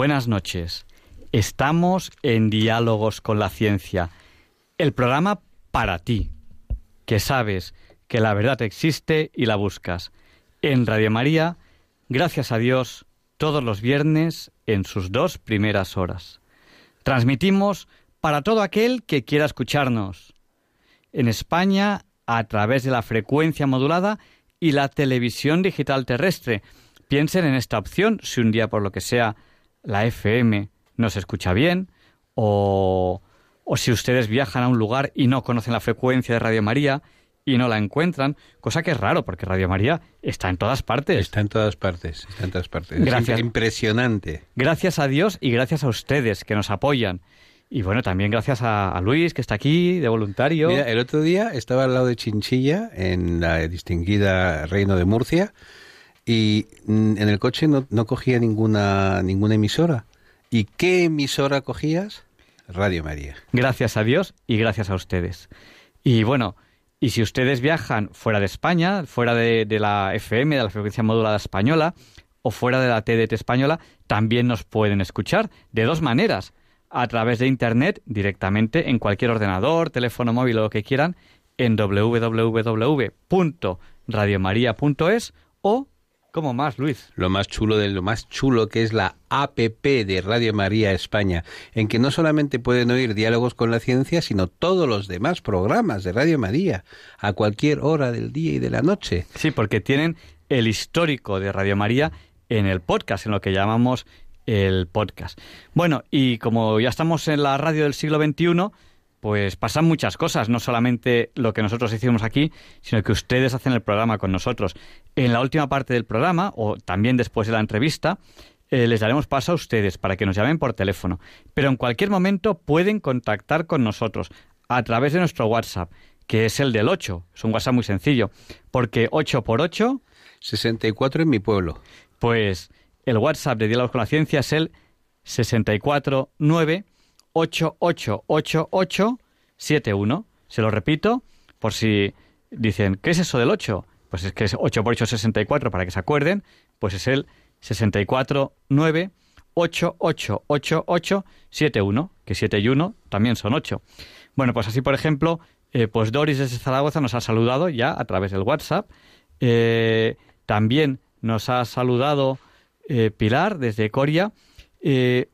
Buenas noches. Estamos en Diálogos con la Ciencia, el programa para ti, que sabes que la verdad existe y la buscas. En Radio María, gracias a Dios, todos los viernes en sus dos primeras horas. Transmitimos para todo aquel que quiera escucharnos. En España, a través de la frecuencia modulada y la televisión digital terrestre. Piensen en esta opción si un día por lo que sea la FM no se escucha bien o, o si ustedes viajan a un lugar y no conocen la frecuencia de Radio María y no la encuentran, cosa que es raro porque Radio María está en todas partes. Está en todas partes, está en todas partes. Gracias. Es impresionante. Gracias a Dios y gracias a ustedes que nos apoyan. Y bueno, también gracias a, a Luis, que está aquí de voluntario. Mira, el otro día estaba al lado de Chinchilla, en la distinguida Reino de Murcia, y en el coche no, no cogía ninguna, ninguna emisora. ¿Y qué emisora cogías? Radio María. Gracias a Dios y gracias a ustedes. Y bueno, y si ustedes viajan fuera de España, fuera de, de la FM, de la frecuencia modulada española, o fuera de la TDT española, también nos pueden escuchar de dos maneras. A través de Internet, directamente en cualquier ordenador, teléfono móvil o lo que quieran, en www.radiomaria.es o, ¿cómo más, Luis? Lo más chulo de lo más chulo que es la APP de Radio María España, en que no solamente pueden oír diálogos con la ciencia, sino todos los demás programas de Radio María, a cualquier hora del día y de la noche. Sí, porque tienen el histórico de Radio María en el podcast, en lo que llamamos el podcast. Bueno, y como ya estamos en la radio del siglo XXI, pues pasan muchas cosas, no solamente lo que nosotros hicimos aquí, sino que ustedes hacen el programa con nosotros. En la última parte del programa, o también después de la entrevista, eh, les daremos paso a ustedes para que nos llamen por teléfono. Pero en cualquier momento pueden contactar con nosotros a través de nuestro WhatsApp, que es el del 8. Es un WhatsApp muy sencillo, porque 8 por 8 64 en mi pueblo. Pues el WhatsApp de Diálogos con la Ciencia es el 649-888871. Se lo repito, por si dicen, ¿qué es eso del 8? Pues es que es 8 por 8 es 64, para que se acuerden, pues es el 649-888871, que 7 y 1 también son 8. Bueno, pues así, por ejemplo, eh, pues Doris desde Zaragoza nos ha saludado ya a través del WhatsApp. Eh, también nos ha saludado eh, Pilar desde Coria, eh,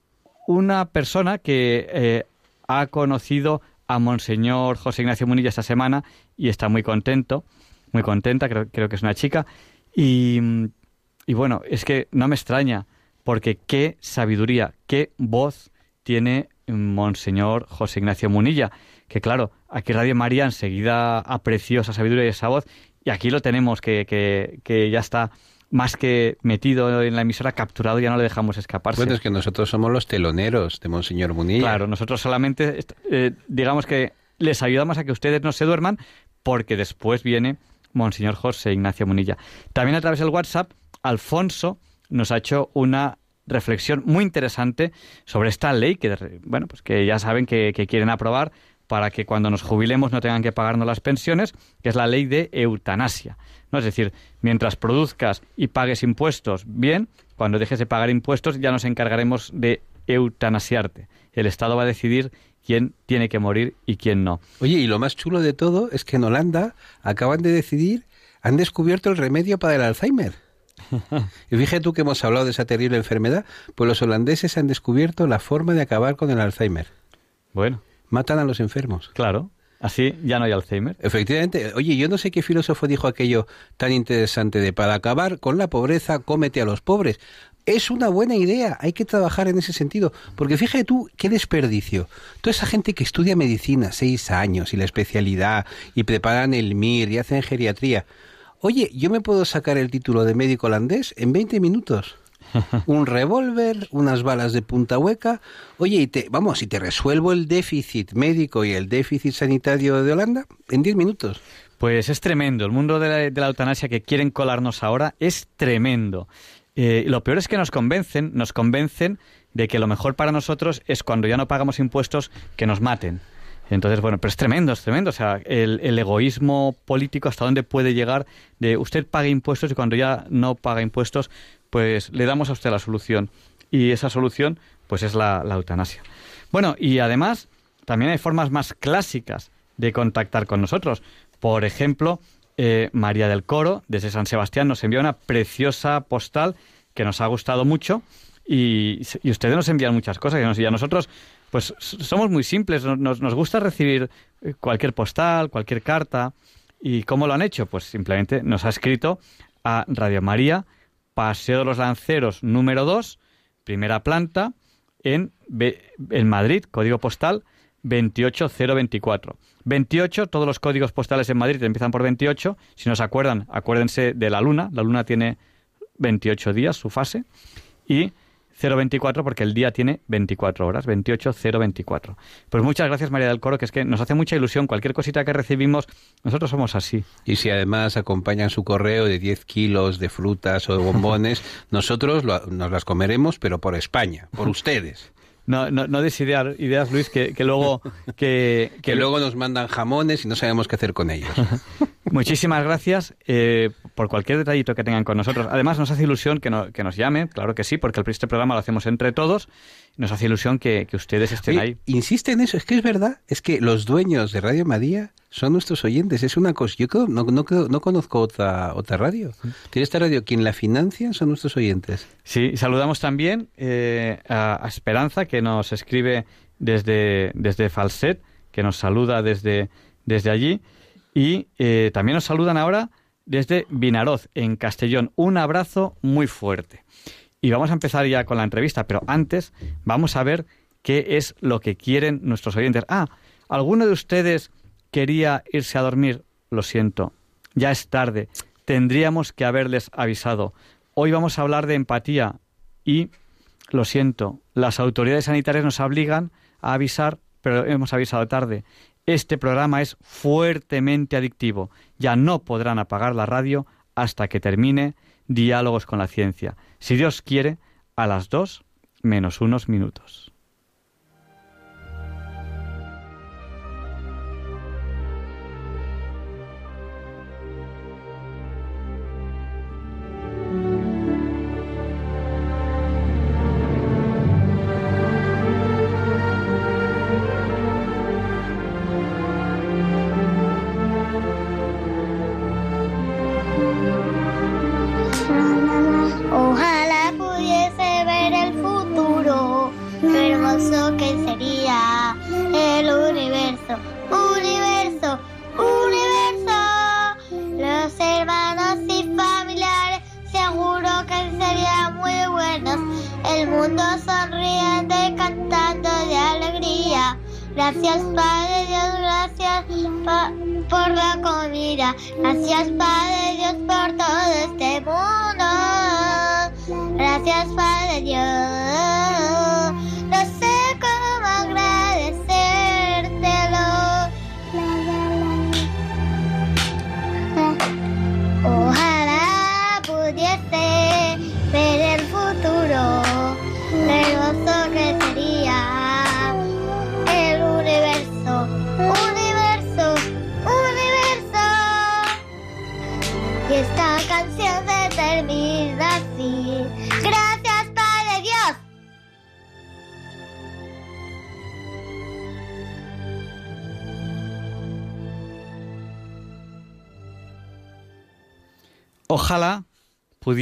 una persona que eh, ha conocido a Monseñor José Ignacio Munilla esta semana y está muy contento, muy contenta, creo, creo que es una chica. Y, y bueno, es que no me extraña, porque qué sabiduría, qué voz tiene Monseñor José Ignacio Munilla, que claro, aquí Radio María enseguida apreció esa sabiduría y esa voz, y aquí lo tenemos, que, que, que ya está más que metido en la emisora, capturado, ya no le dejamos escaparse. Bueno, es que nosotros somos los teloneros de Monseñor Munilla. Claro, nosotros solamente, eh, digamos que les ayudamos a que ustedes no se duerman, porque después viene Monseñor José Ignacio Munilla. También a través del WhatsApp, Alfonso nos ha hecho una reflexión muy interesante sobre esta ley que, bueno, pues que ya saben que, que quieren aprobar para que cuando nos jubilemos no tengan que pagarnos las pensiones, que es la ley de eutanasia. ¿No? Es decir, mientras produzcas y pagues impuestos bien, cuando dejes de pagar impuestos ya nos encargaremos de eutanasiarte. El Estado va a decidir quién tiene que morir y quién no. Oye, y lo más chulo de todo es que en Holanda acaban de decidir, han descubierto el remedio para el Alzheimer. Y fíjate tú que hemos hablado de esa terrible enfermedad, pues los holandeses han descubierto la forma de acabar con el Alzheimer. Bueno, Matan a los enfermos. claro, así ya no hay Alzheimer. Efectivamente. Oye, yo no sé qué filósofo dijo aquello tan interesante de para acabar con la pobreza, cómete a los pobres. Es una buena idea, hay que trabajar en ese sentido. Porque fíjate tú, qué desperdicio. Toda esa gente que estudia medicina seis años y la especialidad y preparan el MIR y hacen geriatría. Oye, yo me puedo sacar el título de médico holandés en 20 minutos. Un revólver, unas balas de punta hueca. Oye, y te, vamos, si te resuelvo el déficit médico y el déficit sanitario de Holanda en 10 minutos. Pues es tremendo. El mundo de la, de la eutanasia que quieren colarnos ahora es tremendo. Eh, lo peor es que nos convencen, nos convencen de que lo mejor para nosotros es cuando ya no pagamos impuestos que nos maten. Entonces, bueno, pero es tremendo, es tremendo. O sea, el, el, egoísmo político hasta dónde puede llegar de usted paga impuestos y cuando ya no paga impuestos, pues le damos a usted la solución. Y esa solución, pues es la, la eutanasia. Bueno, y además, también hay formas más clásicas de contactar con nosotros. Por ejemplo, eh, María del Coro, desde San Sebastián, nos envía una preciosa postal que nos ha gustado mucho y, y ustedes nos envían muchas cosas y a nosotros pues somos muy simples, nos, nos gusta recibir eh, cualquier postal, cualquier carta. ¿Y cómo lo han hecho? Pues simplemente nos ha escrito a Radio María, Paseo de los Lanceros número 2, primera planta, en, en Madrid, código postal 28024. 28, todos los códigos postales en Madrid empiezan por 28. Si no se acuerdan, acuérdense de la luna. La luna tiene 28 días, su fase. Y 024 porque el día tiene 24 horas, 28 024. Pues muchas gracias María del Coro, que es que nos hace mucha ilusión cualquier cosita que recibimos, nosotros somos así. Y si además acompañan su correo de 10 kilos de frutas o de bombones, nosotros lo, nos las comeremos, pero por España, por ustedes. No, no, no des ideas, ideas Luis, que, que luego... Que, que, que, luego nos mandan jamones y no sabemos qué hacer con ellos. Muchísimas gracias eh, por cualquier detallito que tengan con nosotros. Además, nos hace ilusión que, no, que nos llamen, claro que sí, porque el, este programa lo hacemos entre todos. Nos hace ilusión que, que ustedes estén Oye, ahí. Insiste en eso, es que es verdad, es que los dueños de Radio María son nuestros oyentes. Es una cosa, yo creo, no, no, no conozco otra, otra radio. Tiene esta radio, quien la financia son nuestros oyentes. Sí, saludamos también eh, a, a, Esperanza, que nos escribe desde, desde Falset, que nos saluda desde, desde allí. Y eh, también nos saludan ahora desde Vinaroz, en Castellón. Un abrazo muy fuerte. Y vamos a empezar ya con la entrevista, pero antes vamos a ver qué es lo que quieren nuestros oyentes. Ah, ¿alguno de ustedes quería irse a dormir? Lo siento, ya es tarde. Tendríamos que haberles avisado. Hoy vamos a hablar de empatía y, lo siento, las autoridades sanitarias nos obligan a avisar, pero hemos avisado tarde. Este programa es fuertemente adictivo. Ya no podrán apagar la radio hasta que termine Diálogos con la Ciencia. Si Dios quiere, a las dos menos unos minutos.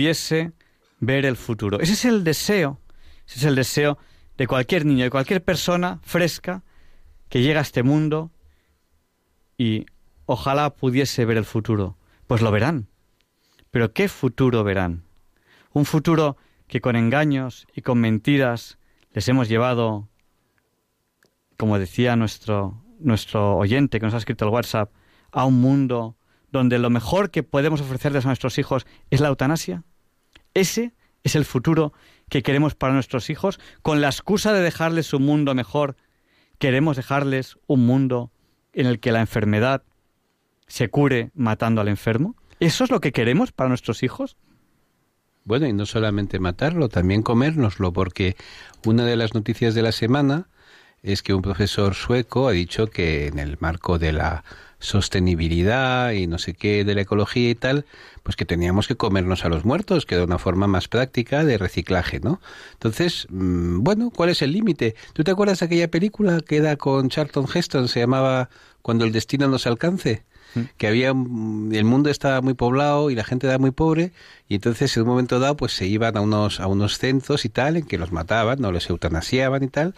Pudiese ver el futuro. Ese es el deseo, ese es el deseo de cualquier niño, de cualquier persona fresca que llega a este mundo y ojalá pudiese ver el futuro. Pues lo verán. Pero ¿qué futuro verán? Un futuro que con engaños y con mentiras les hemos llevado, como decía nuestro, nuestro oyente que nos ha escrito el WhatsApp, a un mundo donde lo mejor que podemos ofrecerles a nuestros hijos es la eutanasia? ¿Ese es el futuro que queremos para nuestros hijos? Con la excusa de dejarles un mundo mejor, queremos dejarles un mundo en el que la enfermedad se cure matando al enfermo. ¿Eso es lo que queremos para nuestros hijos? Bueno, y no solamente matarlo, también comérnoslo, porque una de las noticias de la semana es que un profesor sueco ha dicho que en el marco de la sostenibilidad y no sé qué de la ecología y tal, pues que teníamos que comernos a los muertos, que era una forma más práctica de reciclaje, ¿no? Entonces, mm, bueno, ¿cuál es el límite? ¿Tú te acuerdas de aquella película que era con Charlton Heston, se llamaba Cuando el destino nos alcance? que había el mundo estaba muy poblado y la gente era muy pobre y entonces en un momento dado pues se iban a unos a unos centros y tal en que los mataban no les eutanasiaban y tal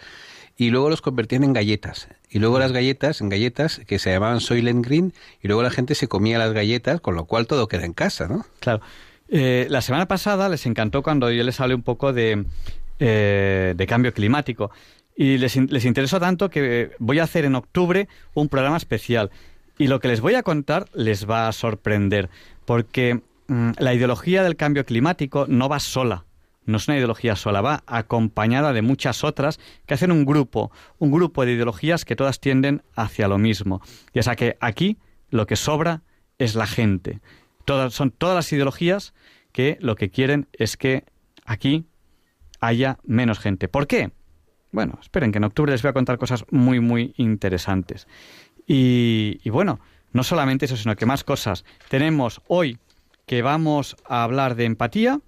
y luego los convertían en galletas. Y luego las galletas en galletas que se llamaban Soylent Green y luego la gente se comía las galletas con lo cual todo queda en casa no claro. Eh, la semana pasada les encantó cuando yo les hablé un poco de eh, de cambio climático. Y les, les interesó tanto que voy a hacer en octubre un programa especial. Y lo que les voy a contar les va a sorprender, porque mm, la ideología del cambio climático no va sola, no es una ideología sola, va acompañada de muchas otras que hacen un grupo, un grupo de ideologías que todas tienden hacia lo mismo. Y es que aquí lo que sobra es la gente. Todas, son todas las ideologías que lo que quieren es que aquí haya menos gente. ¿Por qué? Bueno, esperen que en octubre les voy a contar cosas muy, muy interesantes. Y, bueno, no solamente eso, sino que más cosas. Tenemos hoy que vamos a hablar de empatía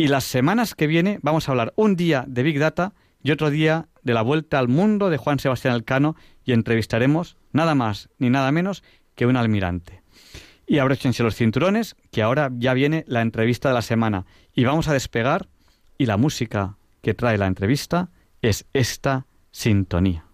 y las semanas que viene vamos a hablar un día de Big Data y otro día de la vuelta al mundo de Juan Sebastián Elcano y entrevistaremos nada más ni nada menos que un almirante. Y abróchense los cinturones, que ahora ya viene la entrevista de la semana y vamos a despegar y la música que trae la entrevista es esta sintonía.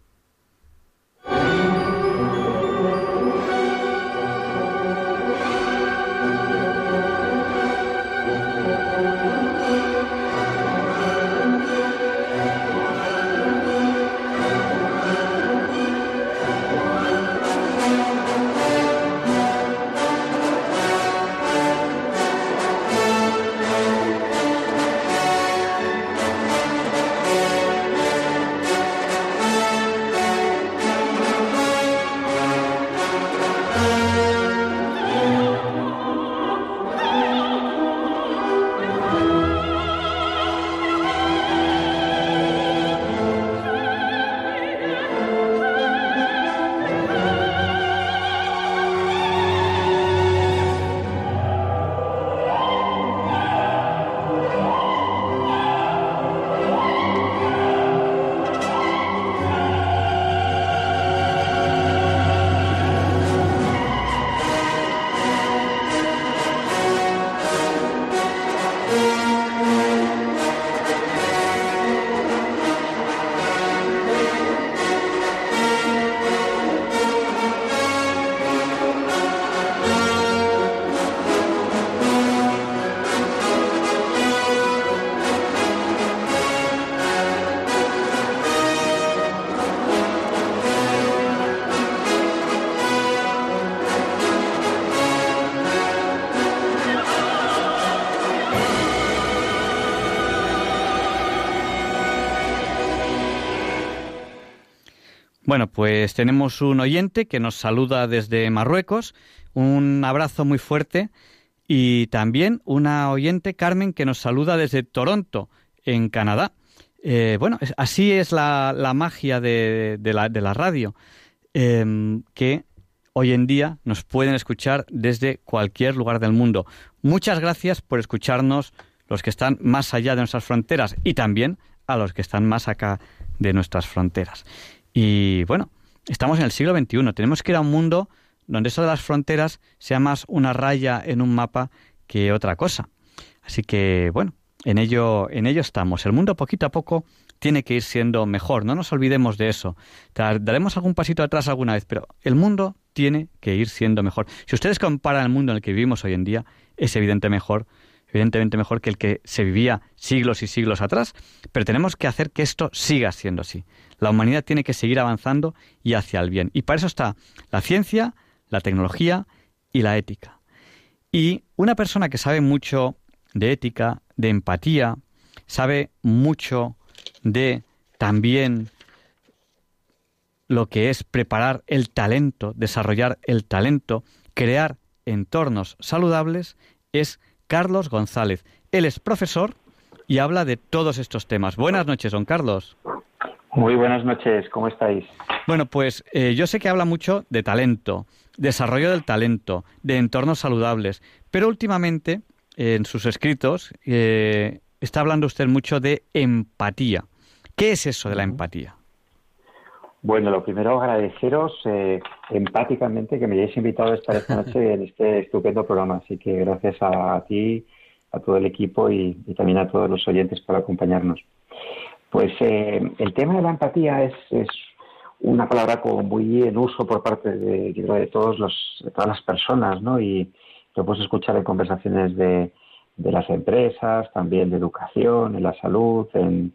Pues tenemos un oyente que nos saluda desde Marruecos. Un abrazo muy fuerte. Y también una oyente, Carmen, que nos saluda desde Toronto, en Canadá. Eh, bueno, así es la, magia de, la, radio, em, que hoy en día nos pueden escuchar desde cualquier lugar del mundo. Muchas gracias por escucharnos los que están más allá de nuestras fronteras y también a los que están más acá de nuestras fronteras. Y bueno, estamos en el siglo XXI, tenemos que ir a un mundo donde eso de las fronteras sea más una raya en un mapa que otra cosa. Así que bueno, en ello, en ello estamos. El mundo poquito a poco tiene que ir siendo mejor, no nos olvidemos de eso. Daremos algún pasito atrás alguna vez, pero el mundo tiene que ir siendo mejor. Si ustedes comparan el mundo en el que vivimos hoy en día, es evidente mejor, evidentemente mejor que el que se vivía siglos y siglos atrás, pero tenemos que hacer que esto siga siendo así. La humanidad tiene que seguir avanzando y hacia el bien. Y para eso está la ciencia, la tecnología y la ética. Y una persona que sabe mucho de ética, de empatía, sabe mucho de también lo que es preparar el talento, desarrollar el talento, crear entornos saludables, es Carlos González. Él es profesor y habla de todos estos temas. Buenas noches, don Carlos. Muy buenas noches, ¿cómo estáis? Bueno, pues eh, yo sé que habla mucho de talento, desarrollo del talento, de entornos saludables, pero últimamente en sus escritos eh, está hablando usted mucho de empatía. ¿Qué es eso de la empatía? Bueno, lo primero agradeceros eh, empáticamente que me hayáis invitado a estar esta noche en este estupendo programa. Así que gracias a, ti, a todo el equipo y, también a todos los oyentes por acompañarnos. Pues eh, el tema de la empatía es, una palabra como muy en uso por parte de, de, todos los, todas las personas, ¿no? Y lo puedes escuchar en conversaciones de, de las empresas, también de educación, en la salud, en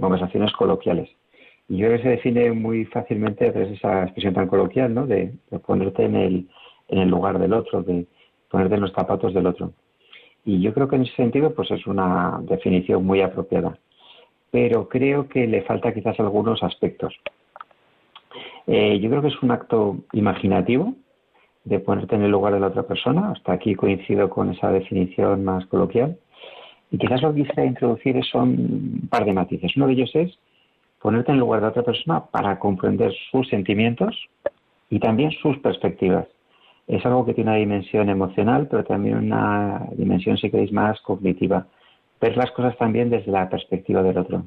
conversaciones coloquiales. Y yo creo que se define muy fácilmente a de esa expresión tan coloquial, ¿no? De, ponerte en el, en el lugar del otro, de ponerte en los zapatos del otro. Y yo creo que en ese sentido, pues es una definición muy apropiada. Pero creo que le falta quizás algunos aspectos. Eh, yo creo que es un acto imaginativo de ponerte en el lugar de la otra persona. Hasta aquí coincido con esa definición más coloquial. Y quizás lo que quisiera introducir son un par de matices. Uno de ellos es ponerte en el lugar de otra persona para comprender sus sentimientos y también sus perspectivas. Es algo que tiene una dimensión emocional, pero también una dimensión, si queréis, más cognitiva. Ver las cosas también desde la perspectiva del otro.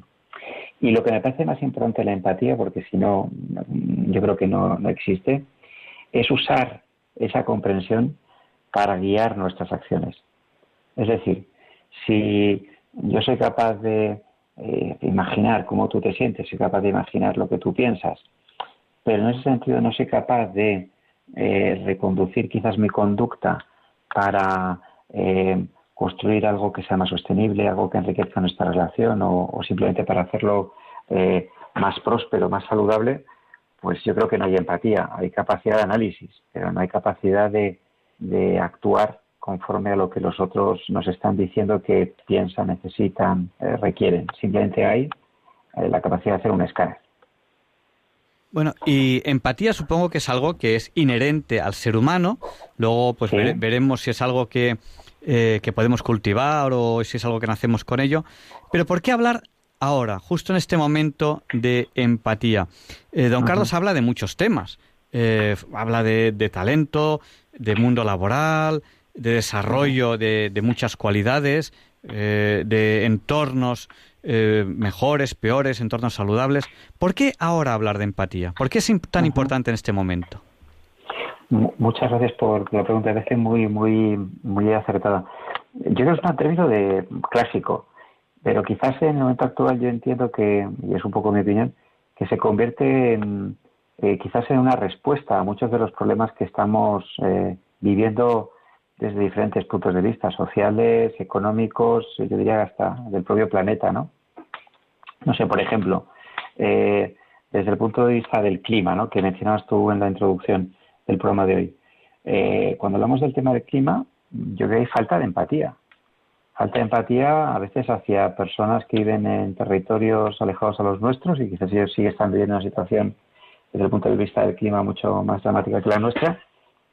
Y lo que me parece más importante la empatía, porque si no, yo creo que no, no existe, es usar esa comprensión para guiar nuestras acciones. Es decir, si yo soy capaz de eh, imaginar cómo tú te sientes, soy capaz de imaginar lo que tú piensas, pero en ese sentido no soy capaz de eh, reconducir quizás mi conducta para eh, construir algo que sea más sostenible, algo que enriquezca nuestra relación o, simplemente para hacerlo más próspero, más saludable, pues yo creo que no hay empatía, hay capacidad de análisis, pero no hay capacidad de, de actuar conforme a lo que los otros nos están diciendo que piensan, necesitan, eh, requieren. Simplemente hay eh, la capacidad de hacer un escáner. Bueno, y empatía supongo que es algo que es inherente al ser humano. Luego, pues veremos si es algo que, eh, que podemos cultivar o si es algo que nacemos con ello. Pero ¿por qué hablar ahora, justo en este momento de empatía? don Carlos habla de muchos temas. habla de, de talento, de mundo laboral, de desarrollo de, muchas cualidades, eh, de entornos eh, mejores, peores, entornos saludables. ¿Por qué ahora hablar de empatía? ¿Por qué es tan importante en este momento? Muchas gracias por la pregunta, me parece muy, muy, muy acertada. Yo creo que es un término de clásico, pero quizás en el momento actual yo entiendo que, y es un poco mi opinión, que se convierte en, eh, quizás en una respuesta a muchos de los problemas que estamos viviendo desde diferentes puntos de vista, sociales, económicos, yo diría hasta del propio planeta, ¿no? No sé, por ejemplo, eh, desde el punto de vista del clima, ¿no? Que mencionabas tú en la introducción del programa de hoy. Eh, cuando hablamos del tema del clima, yo creo que hay falta de empatía. Falta de empatía a veces hacia personas que viven en territorios alejados a los nuestros y quizás ellos sí están viviendo una situación desde el punto de vista del clima mucho más dramática que la nuestra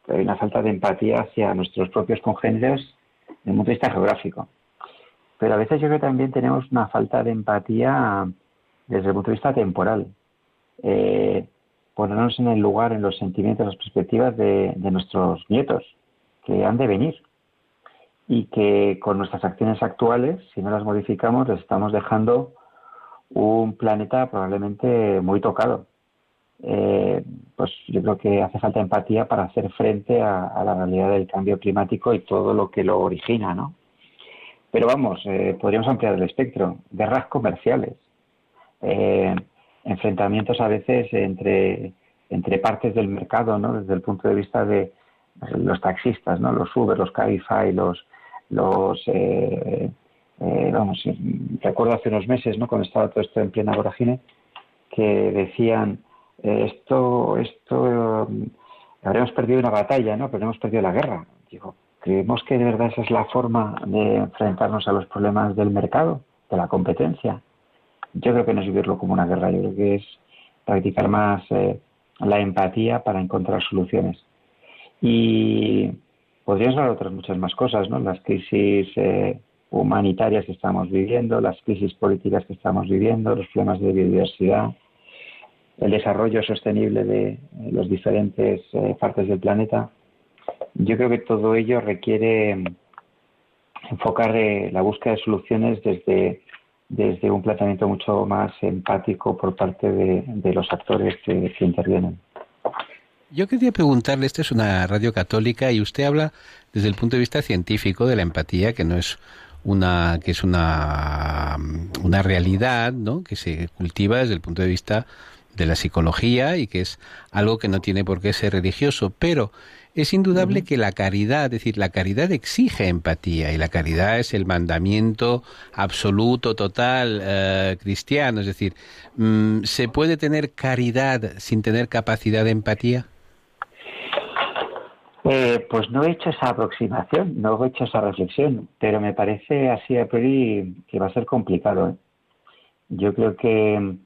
hay una falta de empatía hacia nuestros propios congéneres desde el punto de vista geográfico. Pero a veces yo creo que también tenemos una falta de empatía desde el punto de vista temporal. Eh, ponernos en el lugar, en los sentimientos, las perspectivas de, nuestros nietos, que han de venir. Y que con nuestras acciones actuales, si no las modificamos, les estamos dejando un planeta probablemente muy tocado eh, pues yo creo que hace falta empatía para hacer frente a, la realidad del cambio climático y todo lo que lo origina, ¿no? Pero vamos, eh, podríamos ampliar el espectro. Guerras comerciales, eh, enfrentamientos a veces entre, entre partes del mercado, ¿no? Desde el punto de vista de los taxistas, ¿no? Los Uber, los Cabify, los... los vamos, recuerdo hace unos meses, ¿no? Cuando estaba todo esto en plena vorágine, que decían esto, esto habremos perdido una batalla, ¿no? Pero hemos perdido la guerra. Digo, ¿creemos que de verdad esa es la forma de enfrentarnos a los problemas del mercado, de la competencia? Yo creo que no es vivirlo como una guerra, yo creo que es practicar más eh, la empatía para encontrar soluciones. Y hablar de otras muchas más cosas, ¿no? Las crisis eh, humanitarias que estamos viviendo, las crisis políticas que estamos viviendo, los problemas de biodiversidad, el desarrollo sostenible de eh, las diferentes eh, partes del planeta. Yo creo que todo ello requiere mm, enfocar la búsqueda de soluciones desde, desde un planteamiento mucho más empático por parte de, los actores que intervienen. Yo quería preguntarle, esta es una radio católica y usted habla desde el punto de vista científico de la empatía, que no es una que es una, una realidad, ¿no? que se cultiva desde el punto de vista de la psicología y que es algo que no tiene por qué ser religioso, pero es indudable que la caridad, es decir, la caridad exige empatía y la caridad es el mandamiento absoluto, total, eh, cristiano. Es decir, mm, ¿se puede tener caridad sin tener capacidad de empatía? Eh, pues no he hecho esa aproximación, no he hecho esa reflexión, pero me parece así a priori que va a ser complicado. ¿eh? Yo creo que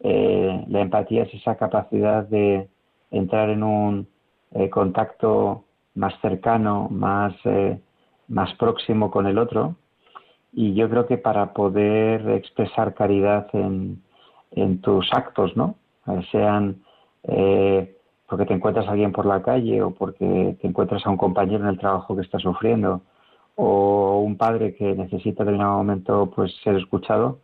eh, la empatía es esa capacidad de entrar en un contacto más cercano, más, más próximo con el otro. Y yo creo que para poder expresar caridad en, en tus actos, ¿no? Sean porque te encuentras a alguien por la calle o porque te encuentras a un compañero en el trabajo que está sufriendo o un padre que necesita en determinado momento pues ser escuchado,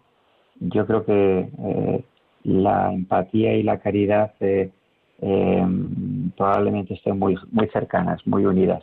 yo creo que eh, la empatía y la caridad eh, eh, probablemente estén muy, muy cercanas, muy unidas.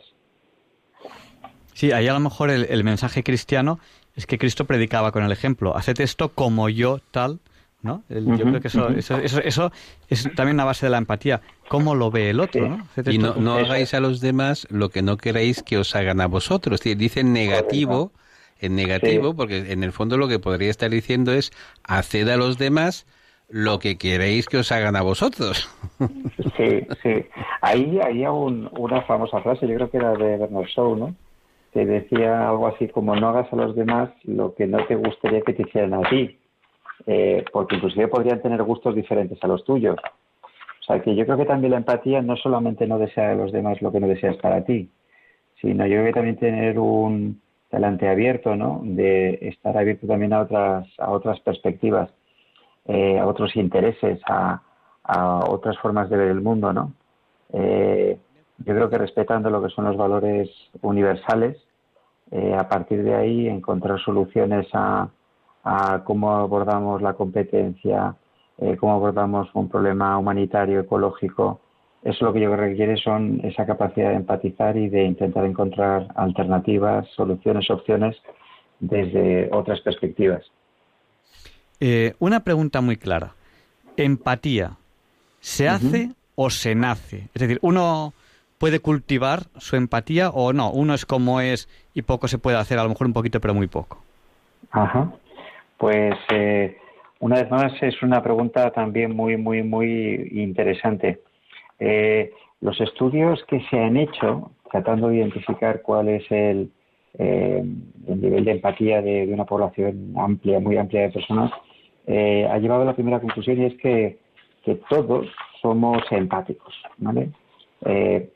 Sí, ahí a lo mejor el, el mensaje cristiano es que Cristo predicaba con el ejemplo, haced esto como yo tal, ¿no? yo creo que eso, eso, eso, es también una base de la empatía. ¿Cómo lo ve el otro? ¿no? Y no, no hagáis a los demás lo que no queréis que os hagan a vosotros. Dicen negativo, en negativo, porque en el fondo lo que podría estar diciendo es haced a los demás lo que queréis que os hagan a vosotros. Sí, sí. Ahí había una famosa frase, yo creo que era de Bernard Shaw, ¿no? Que decía algo así como no hagas a los demás lo que no te gustaría que te hicieran a ti eh, porque inclusive podrían tener gustos diferentes a los tuyos. O sea que yo creo que también la empatía no solamente no desea a los demás lo que no deseas para ti, sino yo creo que también tener un talante abierto, ¿no? De estar abierto también a otras, a otras perspectivas, eh, a otros intereses, a, otras formas de ver el mundo, ¿no? Eh, yo creo que respetando lo que son los valores universales, a partir de ahí encontrar soluciones a, a cómo abordamos la competencia, eh, cómo abordamos un problema humanitario, ecológico. Eso lo que yo requiere son esa capacidad de empatizar y de intentar encontrar alternativas, soluciones, opciones desde otras perspectivas. Eh, una pregunta muy clara. Empatía, ¿se hace o se nace? Es decir, uno puede cultivar su empatía o no. Uno es como es y poco se puede hacer, a lo mejor un poquito, pero muy poco. Ajá. Pues eh, una vez más es una pregunta también muy, muy, muy interesante. Eh, los estudios que se han hecho tratando de identificar cuál es el, eh, nivel de empatía de, una población amplia, muy amplia de personas, ha llevado a la primera conclusión y es que, todos somos empáticos, ¿vale?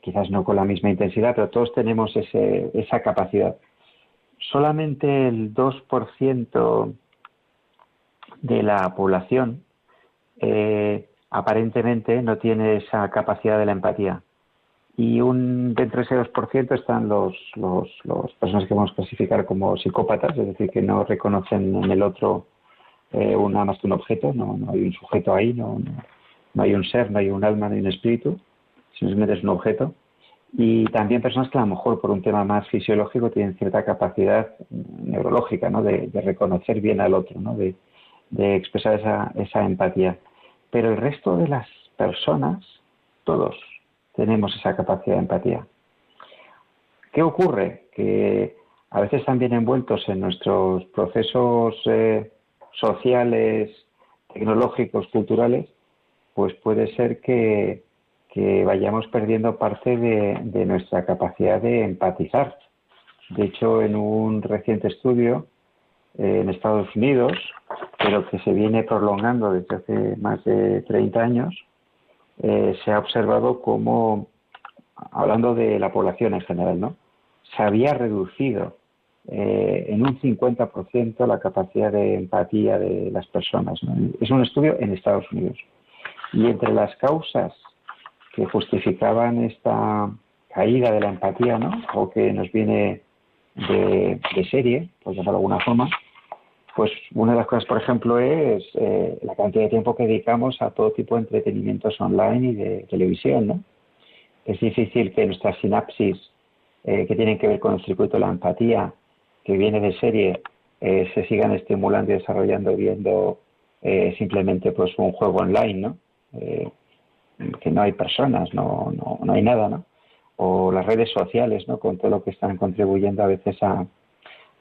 quizás no con la misma intensidad, pero todos tenemos ese, esa capacidad. Solamente el 2% de la población eh, aparentemente no tiene esa capacidad de la empatía. Y un, dentro de ese 2% están los, los, personas que vamos a clasificar como psicópatas, es decir, que no reconocen en el otro eh, una más que un objeto, no, no hay un sujeto ahí, no, no, hay un ser, no hay un alma, no hay un espíritu, simplemente es un objeto. Y también personas que a lo mejor por un tema más fisiológico tienen cierta capacidad neurológica, ¿no? De, reconocer bien al otro, ¿no? De, expresar esa, esa empatía. Pero el resto de las personas, todos tenemos esa capacidad de empatía. ¿Qué ocurre? Que a veces están bien envueltos en nuestros procesos eh, sociales, tecnológicos, culturales, pues puede ser que, vayamos perdiendo parte de, nuestra capacidad de empatizar. De hecho, en un reciente estudio eh, en Estados Unidos, pero que se viene prolongando desde hace más de 30 años, eh, se ha observado cómo, hablando de la población en general, ¿no? se había reducido eh, en un 50% la capacidad de empatía de las personas. Es un estudio en Estados Unidos. Y entre las causas que justificaban esta caída de la empatía, ¿no? o que nos viene de, serie, por de alguna forma, pues una de las cosas, por ejemplo, es eh, la cantidad de tiempo que dedicamos a todo tipo de entretenimientos online y de televisión. ¿no? Es difícil que nuestras sinapsis eh, que tienen que ver con el circuito de la empatía, que viene de serie, eh, se sigan estimulando y desarrollando viendo simplemente pues un juego online, ¿no? que no hay personas, no, no, no hay nada, ¿no? O las redes sociales, ¿no? Con todo lo que están contribuyendo a veces a,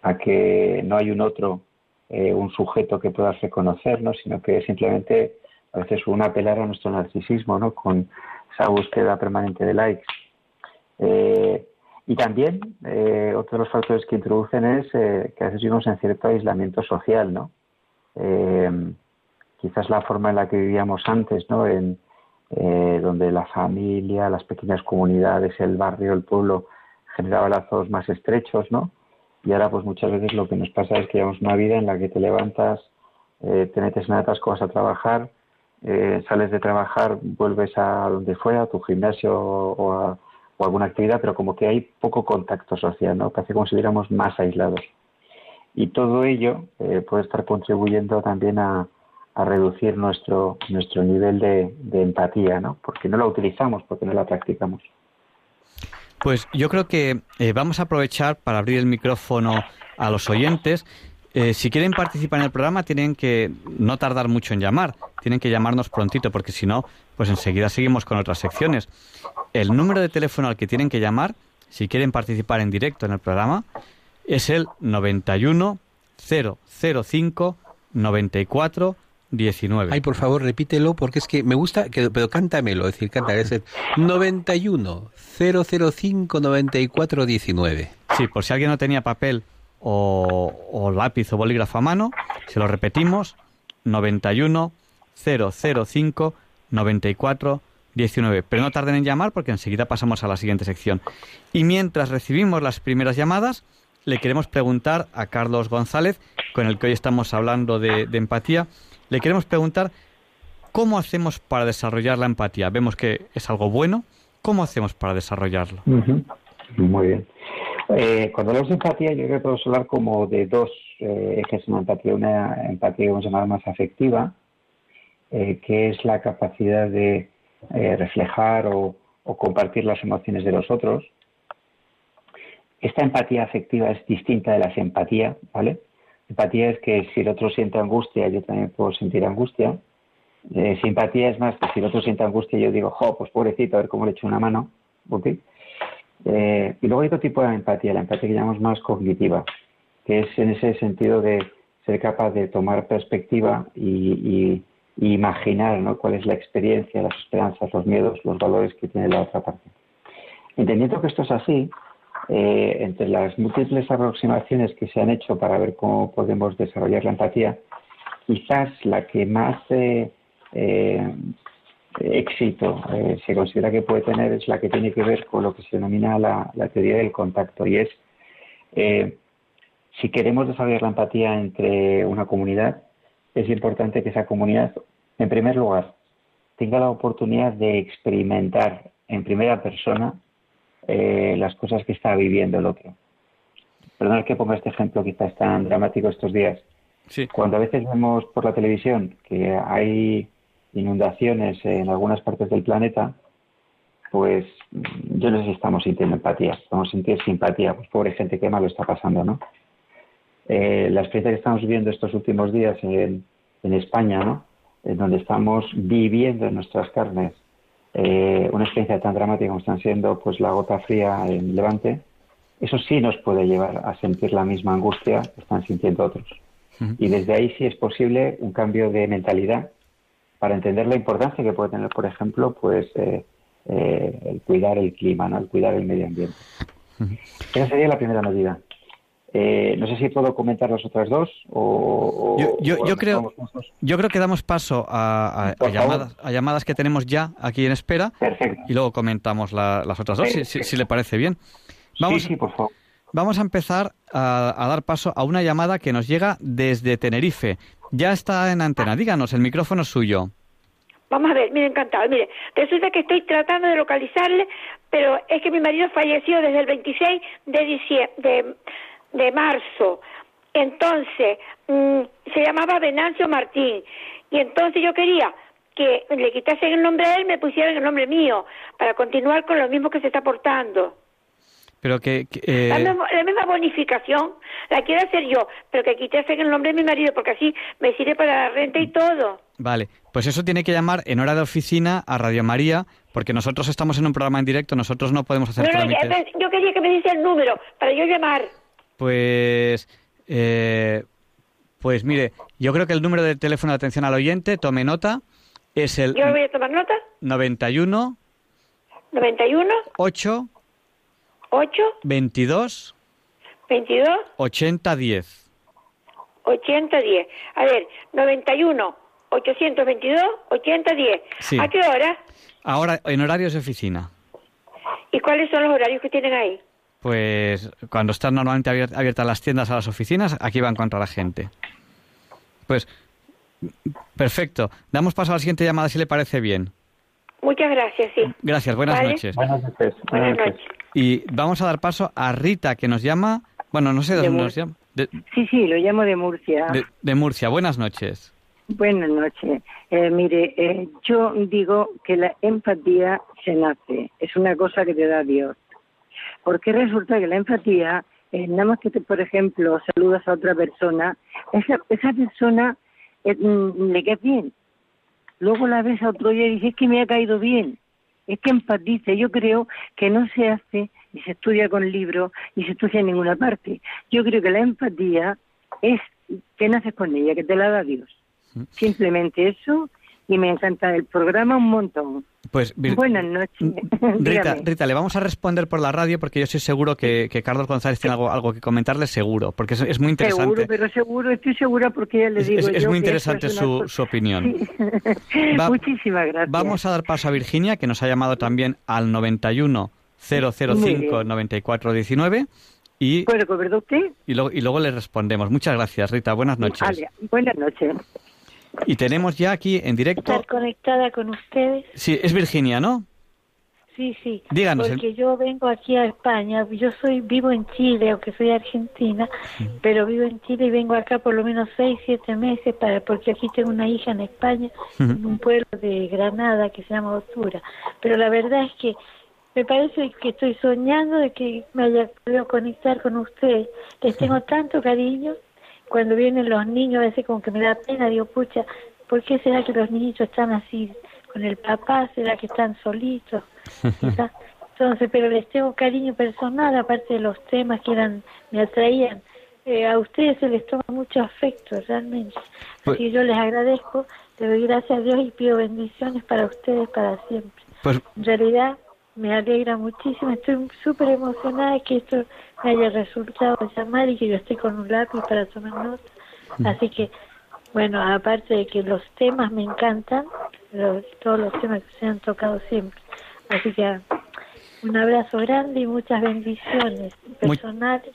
a que no hay un otro, eh, un sujeto que puedas reconocer, ¿no? Sino que simplemente a veces un apelar a nuestro narcisismo, ¿no? Con esa búsqueda permanente de likes. Eh, y también eh, otro de los factores que introducen es que a veces vivimos en cierto aislamiento social, ¿no? quizás la forma en la que vivíamos antes, ¿no? En, eh, donde la familia, las pequeñas comunidades, el barrio, el pueblo generaba lazos más estrechos, ¿no? Y ahora pues muchas veces lo que nos pasa es que llevamos una vida en la que te levantas, eh, te metes en otras cosas a trabajar, eh, sales de trabajar, vuelves a donde fuera, a tu gimnasio o, a, o alguna actividad, pero como que hay poco contacto social, ¿no? Parece como si estuviéramos más aislados. Y todo ello eh, puede estar contribuyendo también a, a reducir nuestro, nuestro nivel de, empatía, ¿no? Porque no la utilizamos, porque no la practicamos. Pues yo creo que eh, vamos a aprovechar para abrir el micrófono a los oyentes. Eh, si quieren participar en el programa, tienen que no tardar mucho en llamar. Tienen que llamarnos prontito, porque si no, pues enseguida seguimos con otras secciones. El número de teléfono al que tienen que llamar, si quieren participar en directo en el programa, es el 91 005 94 19. Ay, por favor, repítelo porque es que me gusta, que, pero cántamelo, es decir, cántame, es el 91 005 94 19. Sí, por si alguien no tenía papel o, lápiz o bolígrafo a mano, se lo repetimos, 91 005 94 19. Pero no tarden en llamar porque enseguida pasamos a la siguiente sección. Y mientras recibimos las primeras llamadas, le queremos preguntar a Carlos González, con el que hoy estamos hablando de empatía, le queremos preguntar cómo hacemos para desarrollar la empatía. Vemos que es algo bueno. ¿Cómo hacemos para desarrollarlo? Muy bien. Eh, cuando hablamos de empatía, yo creo que podemos hablar como de dos eh, ejes en la empatía. Una empatía, vamos a llamar más afectiva, eh, que es la capacidad de reflejar o, compartir las emociones de los otros. Esta empatía afectiva es distinta de la simpatía, ¿vale? Empatía es que si el otro siente angustia, yo también puedo sentir angustia. Eh, simpatía es más que si el otro siente angustia, yo digo, jo, pues pobrecito, a ver cómo le echo una mano. Eh, y luego hay otro tipo de empatía, la empatía que llamamos más cognitiva, que es en ese sentido de ser capaz de tomar perspectiva y, imaginar ¿no? cuál es la experiencia, las esperanzas, los miedos, los valores que tiene la otra parte. Entendiendo que esto es así, eh, entre las múltiples aproximaciones que se han hecho para ver cómo podemos desarrollar la empatía, quizás la que más eh, eh, éxito se considera que puede tener es la que tiene que ver con lo que se denomina la, teoría del contacto y es si queremos desarrollar la empatía entre una comunidad, es importante que esa comunidad, en primer lugar, tenga la oportunidad de experimentar en primera persona eh, las cosas que está viviendo el otro. Perdón que ponga este ejemplo quizás tan dramático estos días. Cuando a veces vemos por la televisión que hay inundaciones en algunas partes del planeta, pues yo no sé si estamos sintiendo empatía, estamos sintiendo simpatía, pues pobre gente, qué malo está pasando, ¿no? Eh, la experiencia que estamos viviendo estos últimos días en, en España, ¿no? En donde estamos viviendo en nuestras carnes eh, una experiencia tan dramática como están siendo pues la gota fría en Levante, eso sí nos puede llevar a sentir la misma angustia que están sintiendo otros. Y desde ahí sí es posible un cambio de mentalidad para entender la importancia que puede tener, por ejemplo, pues eh, eh, el cuidar el clima, ¿no? el cuidar el medio ambiente. Esa sería la primera medida. Eh, no sé si puedo comentar las otras dos o... Yo, yo, o yo nos creo, yo creo que damos paso a, llamadas, a llamadas que tenemos ya aquí en espera Perfecto. y luego comentamos la- las otras dos, si, si- si le parece bien. Vamos, Sí, sí, por favor. vamos a empezar a, a dar paso a una llamada que nos llega desde Tenerife. Ya está en antena. Díganos, el micrófono es suyo. Vamos a ver, mire, encantado. Mire, resulta que estoy tratando de localizarle, pero es que mi marido falleció desde el 26 de, dicie- de, marzo. Entonces, mm, se llamaba Venancio Martín. Y entonces yo quería que le quitasen el nombre a él, me pusieran el nombre mío, para continuar con lo mismo que se está aportando. Pero que, que, eh, La, misma, la misma bonificación la quiero hacer yo, pero que quitasen el nombre de mi marido, porque así me sirve para la renta y todo. Vale, pues eso tiene que llamar en hora de oficina a Radio María, porque nosotros estamos en un programa en directo, nosotros no podemos hacer No, yo quería que me diese el número para yo llamar. Pues, eh, pues mire, yo creo que el número de teléfono de atención al oyente, tome nota, es el Yo voy a tomar nota. 91 91, 8 8, 22 22, 80 10. 80, 10. A ver, 91, 822, 80, 10. Sí. ¿A qué hora? Ahora, en horarios de oficina. ¿Y cuáles son los horarios que tienen ahí? Pues cuando están normalmente abier- abiertas las tiendas a las oficinas, aquí va a encontrar la gente. Pues, perfecto. Damos paso a la siguiente llamada si le parece bien. Muchas gracias, sí. Gracias, buenas Vale. noches. Buenas noches. Buenas noches. Y vamos a dar paso a Rita, que nos llama, bueno, no sé de De dónde Mur- nos llama, de, Sí, sí, lo llamo de Murcia. de- de Murcia. Buenas noches. Buenas noches. Eh, mire, eh, yo digo que la empatía se nace, es una cosa que te da Dios. Porque resulta que la empatía, eh, nada más que te, por ejemplo, saludas a otra persona, esa, esa persona eh, mm, le cae bien. Luego la ves a otro día y dices, es que me ha caído bien. Es que empatice. Yo creo que no se hace ni se estudia con libros ni se estudia en ninguna parte. Yo creo que la empatía es que naces con ella, que te la da Dios. Simplemente eso y me encanta el programa un montón. Pues Buenas noches. Rita, Dígame. Rita, le vamos a responder por la radio porque yo estoy seguro que, que Carlos González tiene algo, algo que comentarle seguro, porque es, es muy interesante. Seguro, pero seguro, estoy segura porque ya le digo es- es yo muy interesante su- su opinión. Sí. Va- Muchísimas gracias. Vamos a dar paso a Virginia, que nos ha llamado también al 91 005 bien. 94 19 y, ¿Puede ¿verdad usted? y, luego, y luego le respondemos. Muchas gracias, Rita. Buenas noches. Vale, buenas noches. Y tenemos ya aquí en directo. estar conectada con ustedes. Sí, es Virginia, ¿no? Sí, sí. Díganos, el- Porque yo vengo aquí a España. Yo soy vivo en Chile, aunque soy argentina, pero vivo en Chile y vengo acá por lo menos seis, siete meses para porque aquí tengo una hija en España, en un pueblo de Granada que se llama Osura. Pero la verdad es que me parece que estoy soñando de que me haya podido conectar con ustedes. Les tengo tanto cariño. Cuando vienen los niños, a veces como que me da pena, digo, pucha, ¿por qué será que los niñitos están así con el papá? ¿Será que están solitos? Entonces, pero les tengo cariño personal, aparte de los temas que eran, me atraían. Eh, a ustedes se les toma mucho afecto, realmente. Pues- Así que yo les agradezco, le doy gracias a Dios y pido bendiciones para ustedes para siempre. Pues En realidad me alegra muchísimo, estoy súper emocionada de que esto me haya resultado llamar y que yo esté con un lápiz para tomar nota. Así que, bueno, aparte de que los temas me encantan, los- todos los temas que se han tocado siempre. Así que un abrazo grande y muchas bendiciones Muy- personales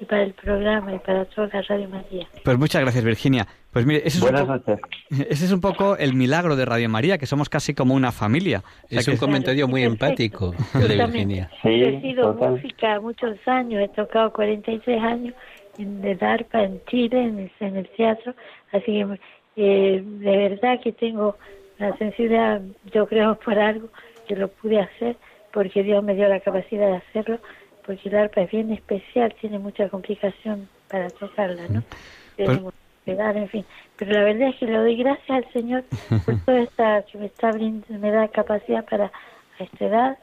y para el programa y para toda la Radio María. Pues muchas gracias, Virginia. Pues mire, ese es, un Buenas po- noches. ese es un poco el milagro de Radio María, que somos casi como una familia. O sea Es que- un comentario muy Perfecto. empático de. Virginia. Yo he Sí, sido total. música muchos años, he tocado 43 años en el arpa en Chile, en el, en el teatro, así que eh, de verdad que tengo la sensibilidad, yo creo por algo que lo pude hacer, porque Dios me dio la capacidad de hacerlo, porque el arpa es bien especial, tiene mucha complicación para tocarla, ¿no? Pedal, en fin. Pero la verdad es que le doy gracias al Señor por toda esta que me está brindando, me da capacidad para a esta edad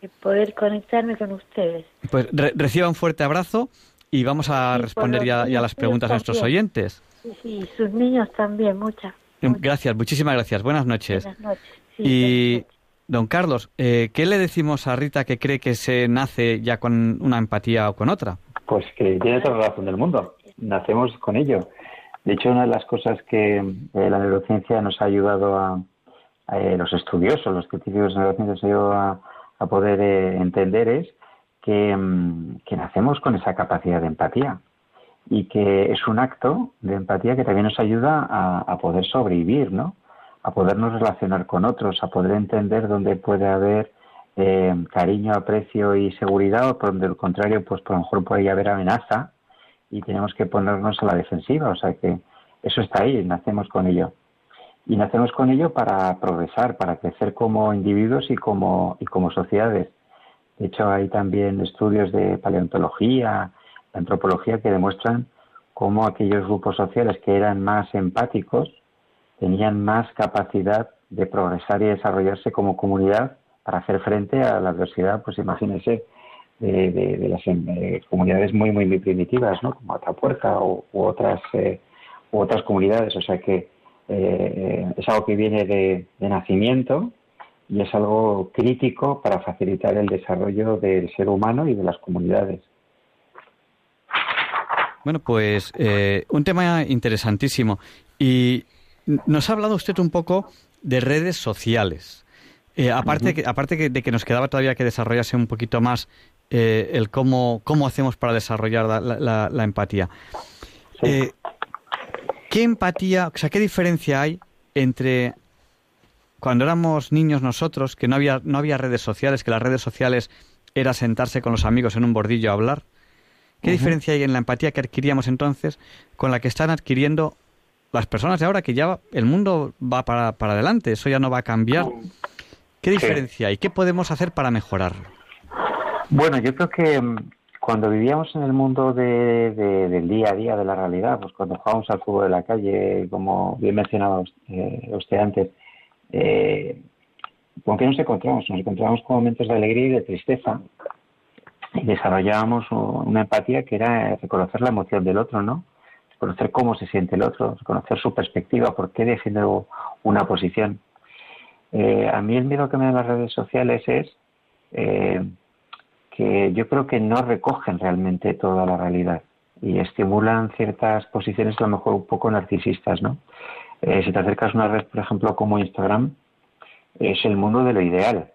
de poder conectarme con ustedes. Pues re- reciba un fuerte abrazo y vamos a Sí, responder ya, ya a las preguntas de nuestros oyentes. Sí, sí, y sus niños también, muchas. Gracias, muchísimas gracias. Buenas noches. Buenas noches. Sí, Y buenas noches. Don Carlos, eh, ¿qué le decimos a Rita que cree que se nace ya con una empatía o con otra? Pues que tiene toda la razón del mundo. Nacemos con ello. De hecho, una de las cosas que eh, la neurociencia nos ha ayudado a, eh, los estudiosos, los científicos de neurociencia nos ha ayudado a, poder entender es mm, que, nacemos con esa capacidad de empatía y que es un acto de empatía que también nos ayuda a, a poder sobrevivir, ¿no? A podernos relacionar con otros, a poder entender dónde puede haber eh, cariño, aprecio y seguridad, o por lo contrario, pues por lo mejor puede haber amenaza y tenemos que ponernos a la defensiva. O sea que eso está ahí, nacemos con ello. Y nacemos con ello para progresar, para crecer como individuos y como, y como sociedades. De hecho, hay también estudios de paleontología, antropología, que demuestran cómo aquellos grupos sociales que eran más empáticos, tenían más capacidad de progresar y desarrollarse como comunidad para hacer frente a la adversidad, pues imagínense, de, las eh, comunidades muy, muy, muy primitivas, ¿no? Como Atapuerca o, u otras, eh, u otras comunidades. O sea que eh, es algo que viene de, de, nacimiento y es algo crítico para facilitar el desarrollo del ser humano y de las comunidades. Bueno, pues un tema interesantísimo. Y nos ha hablado usted un poco de redes sociales. Eh, aparte, que, aparte de que nos quedaba todavía que desarrollarse un poquito más eh, el cómo, cómo hacemos para desarrollar la, empatía. Eh, ¿Qué empatía, o sea, qué diferencia hay entre cuando éramos niños nosotros, que no había, no había redes sociales, que las redes sociales era sentarse con los amigos en un bordillo a hablar? ¿Qué diferencia hay en la empatía que adquiríamos entonces con la que están adquiriendo las personas de ahora que ya el mundo va para, para adelante, eso ya no va a cambiar. ¿Qué diferencia hay? ¿Qué podemos hacer para mejorarlo? Bueno, yo creo que mm, cuando vivíamos en el mundo de, del día a día, de la realidad, pues cuando jugábamos al fútbol de la calle, como bien mencionaba usted, antes, eh, ¿con qué nos encontramos? Nos encontramos con momentos de alegría y de tristeza y desarrollábamos una empatía que era reconocer la emoción del otro, ¿no? Conocer cómo se siente el otro, conocer su perspectiva, por qué defiende una posición. Eh, a mí el miedo que me dan las redes sociales es eh, que yo creo que no recogen realmente toda la realidad y estimulan ciertas posiciones a lo mejor un poco narcisistas, ¿no? Eh, si te acercas a una red, por ejemplo, como Instagram, es el mundo de lo ideal.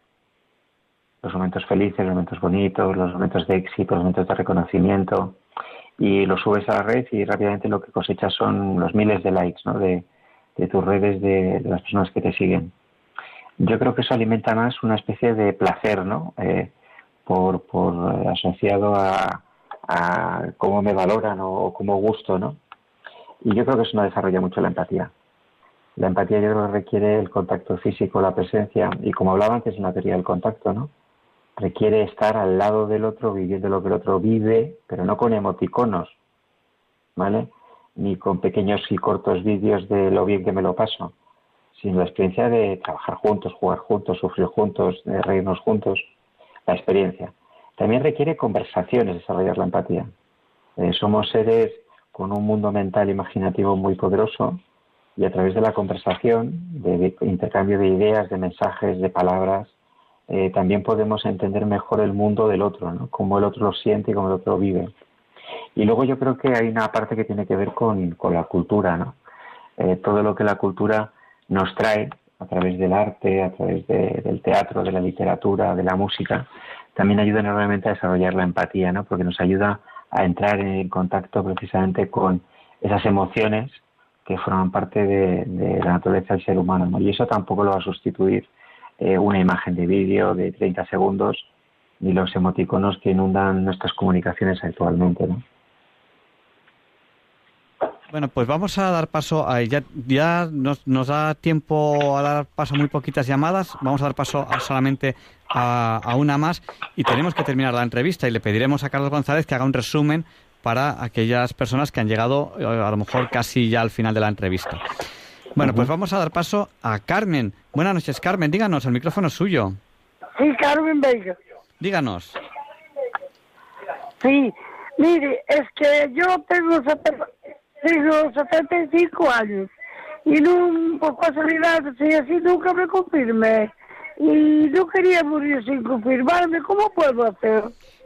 Los momentos felices, los momentos bonitos, los momentos de éxito, los momentos de reconocimiento, y lo subes a la red y rápidamente lo que cosechas son los miles de likes ¿no? de, tus redes, de, las personas que te siguen. Yo creo que eso alimenta más una especie de placer, ¿no? Eh, por, eh, asociado a, a, cómo me valoran o, cómo gusto, ¿no? Y yo creo que eso no desarrolla mucho la empatía. La empatía yo creo que requiere el contacto físico, la presencia, y como hablaba antes en la teoría del contacto, ¿no? Requiere estar al lado del otro, viviendo lo que el otro vive, pero no con emoticonos, ¿vale? Ni con pequeños y cortos vídeos de lo bien que me lo paso, sino la experiencia de trabajar juntos, jugar juntos, sufrir juntos, de reírnos juntos, la experiencia. También requiere conversaciones desarrollar la empatía. Eh, somos seres con un mundo mental imaginativo muy poderoso y a través de la conversación, de intercambio de ideas, de mensajes, de palabras, eh, también podemos entender mejor el mundo del otro, ¿no? cómo el otro lo siente y cómo el otro vive. Y luego yo creo que hay una parte que tiene que ver con, la cultura, ¿no? Eh, todo lo que la cultura nos trae a través del arte, a través del teatro, de la literatura, de la música, también ayuda enormemente a desarrollar la empatía, ¿no? Porque nos ayuda a entrar en contacto precisamente con esas emociones que forman parte de, la naturaleza del ser humano, ¿no? Y eso tampoco lo va a sustituir eh, una imagen de vídeo de 30 segundos ni los emoticonos que inundan nuestras comunicaciones actualmente. ¿no? Bueno, pues vamos a dar paso a ya, ya nos, nos, da tiempo a dar paso a muy poquitas llamadas. Vamos a dar paso solamente a, a, una más y tenemos que terminar la entrevista y le pediremos a Carlos González que haga un resumen para aquellas personas que han llegado eh, a lo mejor casi ya al final de la entrevista. Bueno, pues vamos a dar paso a Carmen. Buenas noches, Carmen. Díganos, el micrófono es suyo. Sí, Carmen Vega. Díganos. Sí, mire, es que yo tengo, tengo 75 años y no, por casualidad, si así nunca me confirme y no quería morir sin confirmarme. ¿Cómo puedo hacer?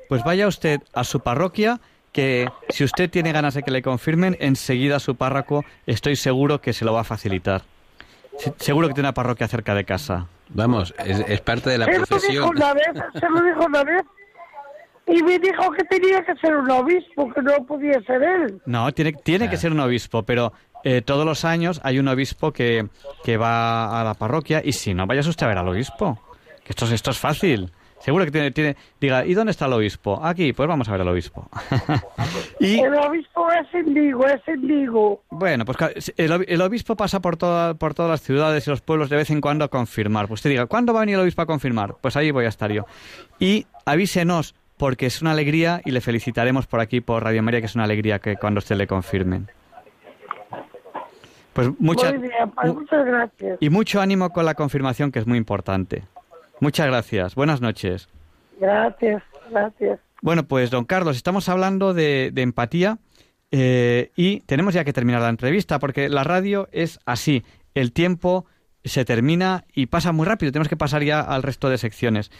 Pues vaya usted a su parroquia, que si usted tiene ganas de que le confirmen, enseguida su párroco estoy seguro que se lo va a facilitar. Seguro que tiene una parroquia cerca de casa. Vamos, es, es parte de la Se lo dijo una vez, se lo dijo una vez. Y me dijo que tenía que ser un obispo, que no podía ser él. No, tiene, tiene que ser un obispo, pero eh, todos los años hay un obispo que, que va a la parroquia y si no, vayas usted a ver al obispo. Que esto, es- esto es fácil. Seguro que tiene, tiene... Diga, ¿y dónde está el obispo? Aquí, pues vamos a ver al obispo. y El obispo es indigo, es indigo. bueno, pues el, obi- el obispo pasa por, toda, por todas las ciudades y los pueblos de vez en cuando a confirmar. Pues usted diga, ¿cuándo va a venir el obispo a confirmar? Pues ahí voy a estar yo. Y avísenos, porque es una alegría y le felicitaremos por aquí, por Radio María, que es una alegría que cuando usted le confirmen. Pues Muy bien, pues mu- muchas gracias. y mucho ánimo con la confirmación, que es muy importante. Muchas gracias. Buenas noches. Gracias, gracias. Bueno, pues don Carlos, estamos hablando de, de empatía eh, y tenemos ya que terminar la entrevista porque la radio es así. El tiempo se termina y pasa muy rápido. Tenemos que pasar ya al resto de secciones.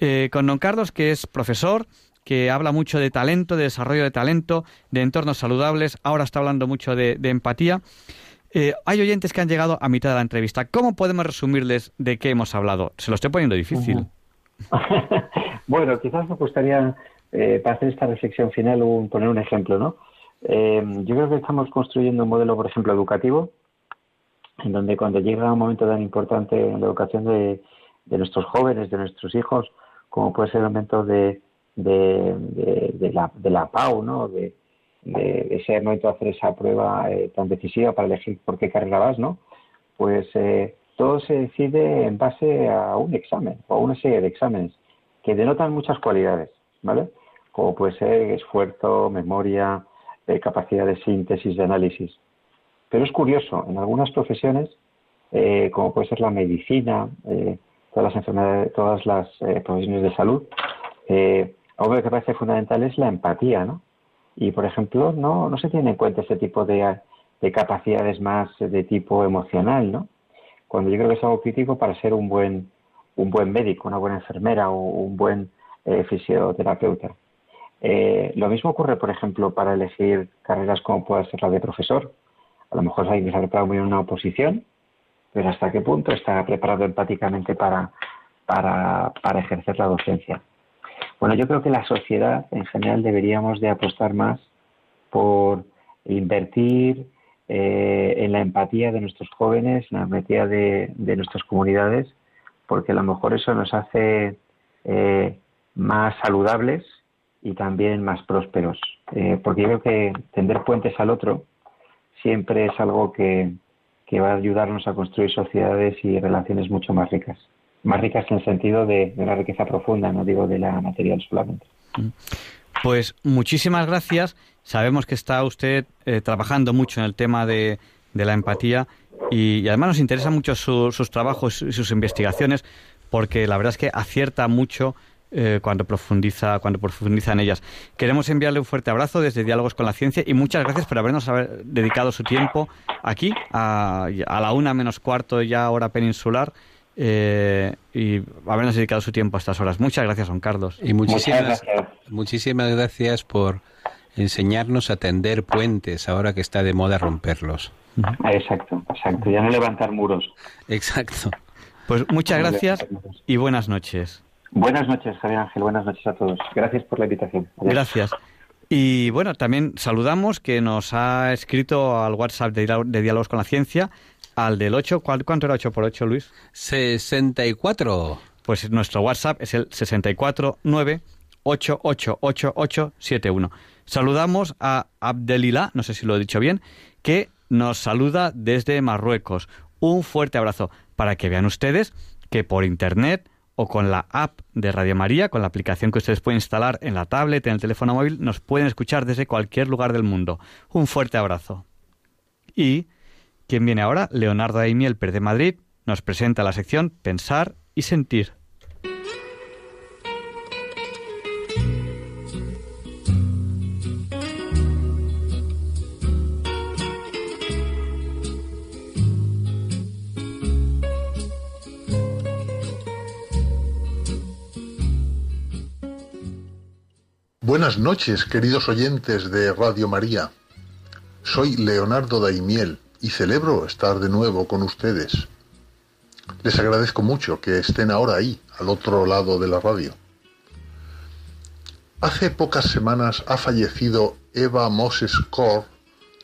Eh, con don Carlos, que es profesor, que habla mucho de talento, de desarrollo de talento, de entornos saludables, ahora está hablando mucho de, de empatía. Eh, hay oyentes que han llegado a mitad de la entrevista. ¿Cómo podemos resumirles de qué hemos hablado? Se lo estoy poniendo difícil. Bueno, quizás me gustaría, eh, para hacer esta reflexión final, un- poner un ejemplo, ¿no? Eh, yo creo que estamos construyendo un modelo, por ejemplo, educativo, en donde cuando llega un momento tan importante en la educación de, nuestros jóvenes, de nuestros hijos, como puede ser el momento de, de, de- de la, de la PAU, ¿no? De, de ese momento de hacer esa prueba eh, tan decisiva para elegir por qué carrera vas, ¿no? Pues eh, todo se decide en base a un examen o a una serie de exámenes que denotan muchas cualidades, ¿vale? Como puede ser esfuerzo, memoria, eh, capacidad de síntesis, de análisis. Pero es curioso, en algunas profesiones, eh, como puede ser la medicina, todas las enfermedades, todas las profesiones de salud, algo que parece fundamental es la empatía, ¿no? Y, por ejemplo, no, no se tiene en cuenta ese tipo de, de capacidades más de tipo emocional, ¿no? Cuando yo creo que es algo crítico para ser un buen, un buen médico, una buena enfermera o un buen eh, fisioterapeuta. Eh, lo mismo ocurre, por ejemplo, para elegir carreras como pueda ser la de profesor. A lo mejor alguien que se preparado muy bien en una oposición, pero hasta qué punto está preparado empáticamente para, para, para ejercer la docencia. Bueno, yo creo que la sociedad en general deberíamos de apostar más por invertir eh, en la empatía de nuestros jóvenes, en la empatía de, nuestras comunidades, porque a lo mejor eso nos hace eh, más saludables y también más prósperos. Eh, porque yo creo que tender puentes al otro siempre es algo que, que va a ayudarnos a construir sociedades y relaciones mucho más ricas. Más ricas en el sentido de, de la riqueza profunda, no digo de la material solamente. Pues muchísimas gracias. Sabemos que está usted eh, trabajando mucho en el tema de, de la empatía y, y además nos interesan mucho su- sus trabajos y sus investigaciones porque la verdad es que acierta mucho eh, cuando profundiza cuando profundiza en ellas. Queremos enviarle un fuerte abrazo desde Diálogos con la Ciencia y muchas gracias por habernos haber dedicado su tiempo aquí a, a la una menos cuarto ya hora peninsular eh, y habernos dedicado su tiempo a estas horas. Muchas gracias, don Carlos. Y muchísimas, Muchas gracias. muchísimas gracias por enseñarnos a tender puentes ahora que está de moda romperlos. Exacto, exacto. Ya no levantar muros. Exacto. Pues muchas gracias y buenas noches. Buenas noches, Javier Ángel. Buenas noches a todos. Gracias por la invitación. Adiós. Gracias. Y bueno, también saludamos que nos ha escrito al WhatsApp de Diálogos con la Ciencia, al del 8. ¿cuál- ¿Cuánto era 8 por 8, Luis? 64. Pues nuestro WhatsApp es el 649-888871. Saludamos a Abdelilá, no sé si lo he dicho bien, que nos saluda desde Marruecos. Un fuerte abrazo para que vean ustedes que por internet o con la app de Radio María, con la aplicación que ustedes pueden instalar en la tablet, en el teléfono móvil, nos pueden escuchar desde cualquier lugar del mundo. Un fuerte abrazo. Y, ¿Quién viene ahora? Leonardo Daimiel, Per de Madrid, nos presenta la sección Pensar y Sentir. Buenas noches, queridos oyentes de Radio María. Soy Leonardo Daimiel y celebro estar de nuevo con ustedes. Les agradezco mucho que estén ahora ahí, al otro lado de la radio. Hace pocas semanas ha fallecido Eva Moses Kor,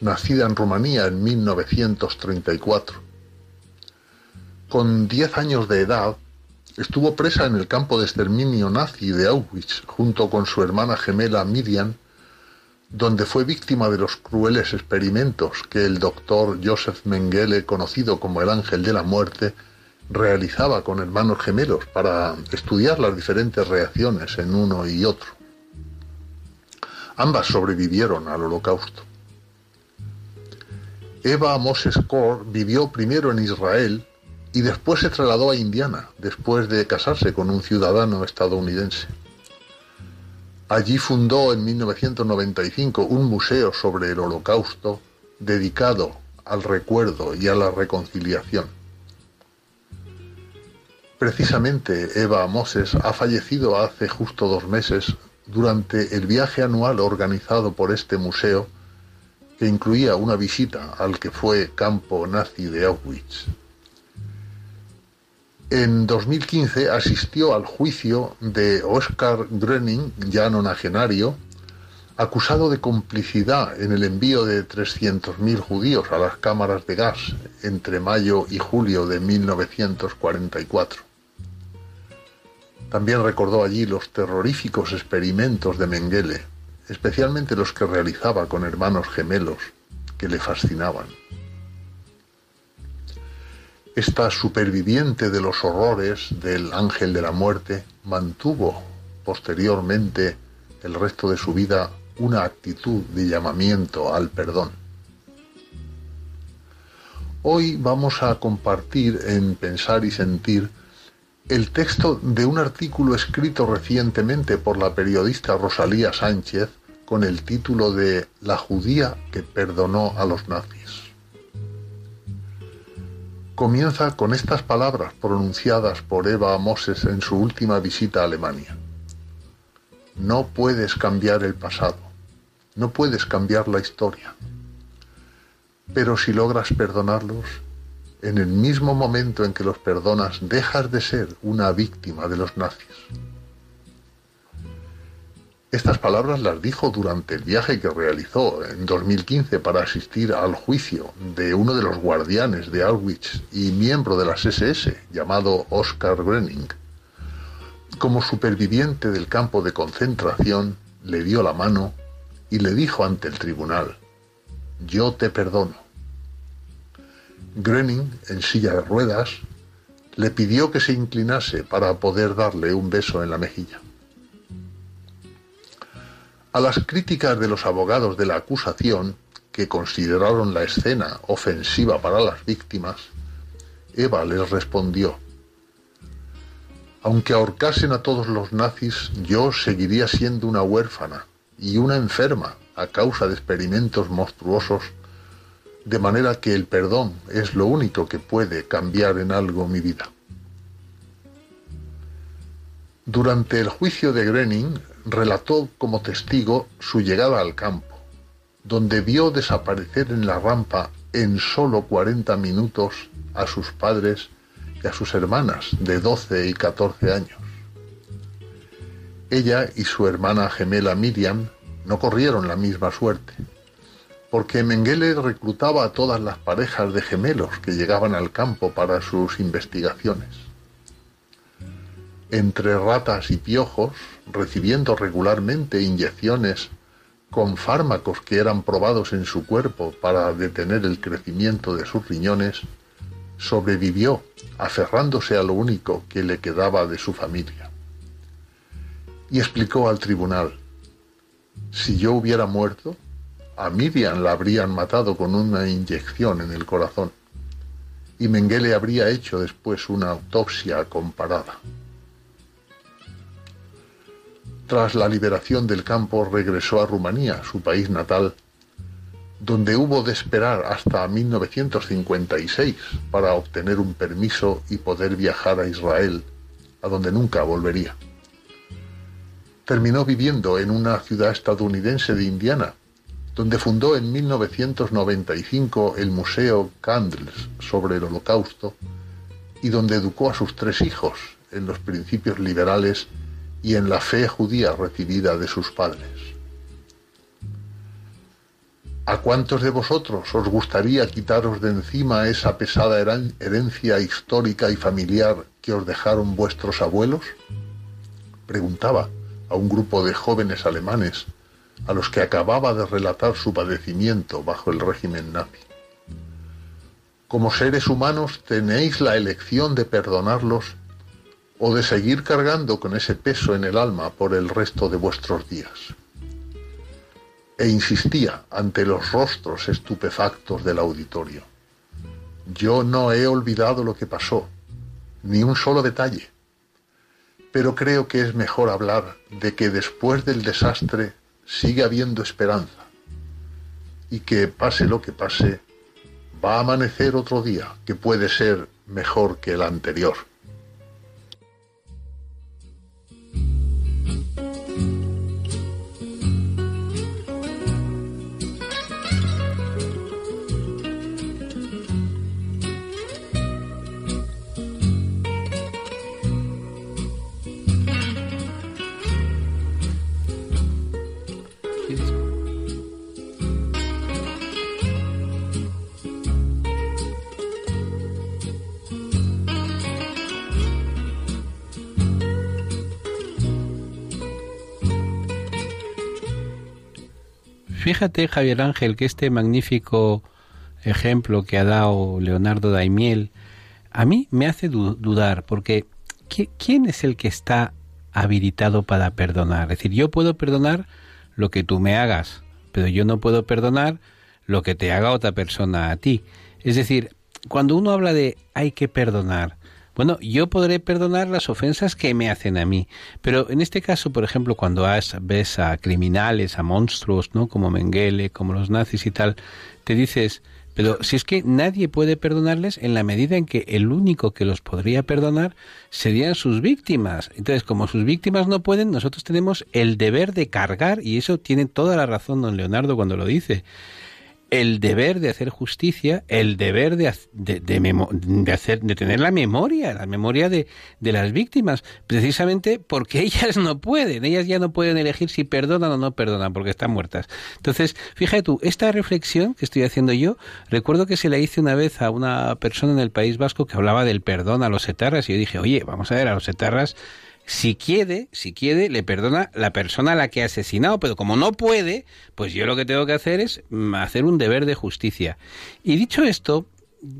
nacida en Rumanía en 1934. Con 10 años de edad, estuvo presa en el campo de exterminio nazi de Auschwitz junto con su hermana gemela Miriam, donde fue víctima de los crueles experimentos que el doctor Joseph Mengele, conocido como el ángel de la muerte, realizaba con hermanos gemelos para estudiar las diferentes reacciones en uno y otro. Ambas sobrevivieron al holocausto. Eva Moses Kor vivió primero en Israel y después se trasladó a Indiana, después de casarse con un ciudadano estadounidense. Allí fundó en 1995 un museo sobre el holocausto dedicado al recuerdo y a la reconciliación. Precisamente Eva Moses ha fallecido hace justo dos meses durante el viaje anual organizado por este museo que incluía una visita al que fue campo nazi de Auschwitz. En 2015 asistió al juicio de Oskar Gröning, ya nonagenario, acusado de complicidad en el envío de 300.000 judíos a las cámaras de gas entre mayo y julio de 1944. También recordó allí los terroríficos experimentos de Mengele, especialmente los que realizaba con hermanos gemelos que le fascinaban. Esta superviviente de los horrores del ángel de la muerte mantuvo posteriormente el resto de su vida una actitud de llamamiento al perdón. Hoy vamos a compartir en Pensar y Sentir el texto de un artículo escrito recientemente por la periodista Rosalía Sánchez con el título de La judía que perdonó a los nazis. Comienza con estas palabras pronunciadas por Eva Moses en su última visita a Alemania. No puedes cambiar el pasado, no puedes cambiar la historia, pero si logras perdonarlos, en el mismo momento en que los perdonas, dejas de ser una víctima de los nazis. Estas palabras las dijo durante el viaje que realizó en 2015 para asistir al juicio de uno de los guardianes de Auschwitz y miembro de las SS, llamado Oskar Gröning. Como superviviente del campo de concentración, le dio la mano y le dijo ante el tribunal, yo te perdono. Gröning, en silla de ruedas, le pidió que se inclinase para poder darle un beso en la mejilla. A las críticas de los abogados de la acusación, que consideraron la escena ofensiva para las víctimas, Eva les respondió, aunque ahorcasen a todos los nazis, yo seguiría siendo una huérfana y una enferma a causa de experimentos monstruosos de manera que el perdón es lo único que puede cambiar en algo mi vida. Durante el juicio de Groening relató como testigo su llegada al campo, donde vio desaparecer en la rampa en solo 40 minutos a sus padres y a sus hermanas de 12 y 14 años. Ella y su hermana gemela Miriam no corrieron la misma suerte porque Mengele reclutaba a todas las parejas de gemelos que llegaban al campo para sus investigaciones. Entre ratas y piojos, recibiendo regularmente inyecciones con fármacos que eran probados en su cuerpo para detener el crecimiento de sus riñones, sobrevivió aferrándose a lo único que le quedaba de su familia. Y explicó al tribunal, si yo hubiera muerto, a Miriam la habrían matado con una inyección en el corazón y Mengele habría hecho después una autopsia comparada. Tras la liberación del campo regresó a Rumanía, su país natal, donde hubo de esperar hasta 1956 para obtener un permiso y poder viajar a Israel, a donde nunca volvería. terminó viviendo en una ciudad estadounidense de Indiana, donde fundó en 1995 el Museo Candles sobre el Holocausto y donde educó a sus tres hijos en los principios liberales y en la fe judía recibida de sus padres. ¿A cuántos de vosotros os gustaría quitaros de encima esa pesada herencia histórica y familiar que os dejaron vuestros abuelos? Preguntaba a un grupo de jóvenes alemanes a los que acababa de relatar su padecimiento bajo el régimen nazi. Como seres humanos tenéis la elección de perdonarlos o de seguir cargando con ese peso en el alma por el resto de vuestros días. E insistía ante los rostros estupefactos del auditorio. Yo no he olvidado lo que pasó, ni un solo detalle, pero creo que es mejor hablar de que después del desastre sigue habiendo esperanza y que pase lo que pase, va a amanecer otro día que puede ser mejor que el anterior. Fíjate, Javier Ángel, que este magnífico ejemplo que ha dado Leonardo Daimiel, a mí me hace dudar, porque ¿quién es el que está habilitado para perdonar? Es decir, yo puedo perdonar lo que tú me hagas, pero yo no puedo perdonar lo que te haga otra persona a ti. Es decir, cuando uno habla de hay que perdonar, bueno, yo podré perdonar las ofensas que me hacen a mí, pero en este caso, por ejemplo, cuando ves a criminales, a monstruos, ¿no? Como Mengele, como los nazis y tal, te dices, pero si es que nadie puede perdonarles en la medida en que el único que los podría perdonar serían sus víctimas. Entonces, como sus víctimas no pueden, nosotros tenemos el deber de cargar, y eso tiene toda la razón don Leonardo cuando lo dice el deber de hacer justicia, el deber de, de, hacer, de tener la memoria, la memoria de, las víctimas, precisamente porque ellas no pueden, ellas ya no pueden elegir si perdonan o no perdonan, porque están muertas. Entonces, fíjate tú, esta reflexión que estoy haciendo yo, recuerdo que se la hice una vez a una persona en el País Vasco que hablaba del perdón a los etarras, y yo dije, oye, vamos a ver, a los etarras si quiere, si quiere, le perdona la persona a la que ha asesinado, pero como no puede, pues yo lo que tengo que hacer es mm, hacer un deber de justicia. Y dicho esto,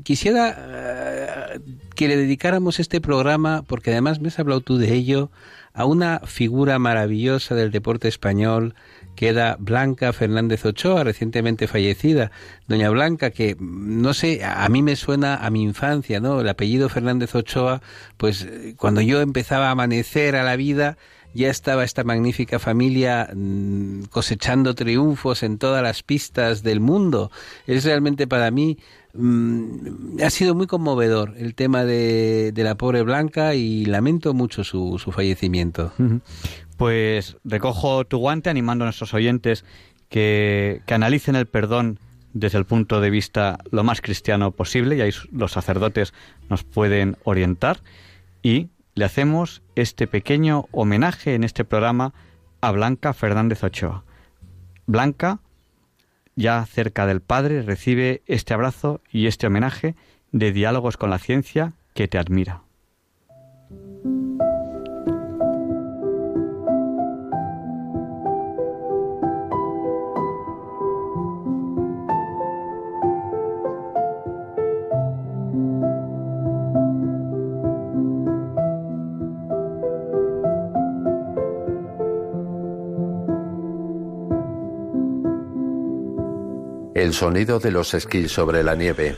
quisiera eh, que le dedicáramos este programa, porque además me has hablado tú de ello, a una figura maravillosa del deporte español, queda Blanca Fernández Ochoa, recientemente fallecida. Doña Blanca, que no sé, a mí me suena a mi infancia, ¿no? El apellido Fernández Ochoa, pues cuando yo empezaba a amanecer a la vida, ya estaba esta magnífica familia mm, cosechando triunfos en todas las pistas del mundo. Es realmente para mí mm, ha sido muy conmovedor el tema de, la pobre Blanca y lamento mucho su, su fallecimiento pues recojo tu guante animando a nuestros oyentes que, analicen el perdón desde el punto de vista lo más cristiano posible y ahí los sacerdotes nos pueden orientar y le hacemos este pequeño homenaje en este programa a Blanca Fernández Ochoa. Blanca, ya cerca del Padre, recibe este abrazo y este homenaje de diálogos con la ciencia que te admira. El sonido de los esquís sobre la nieve.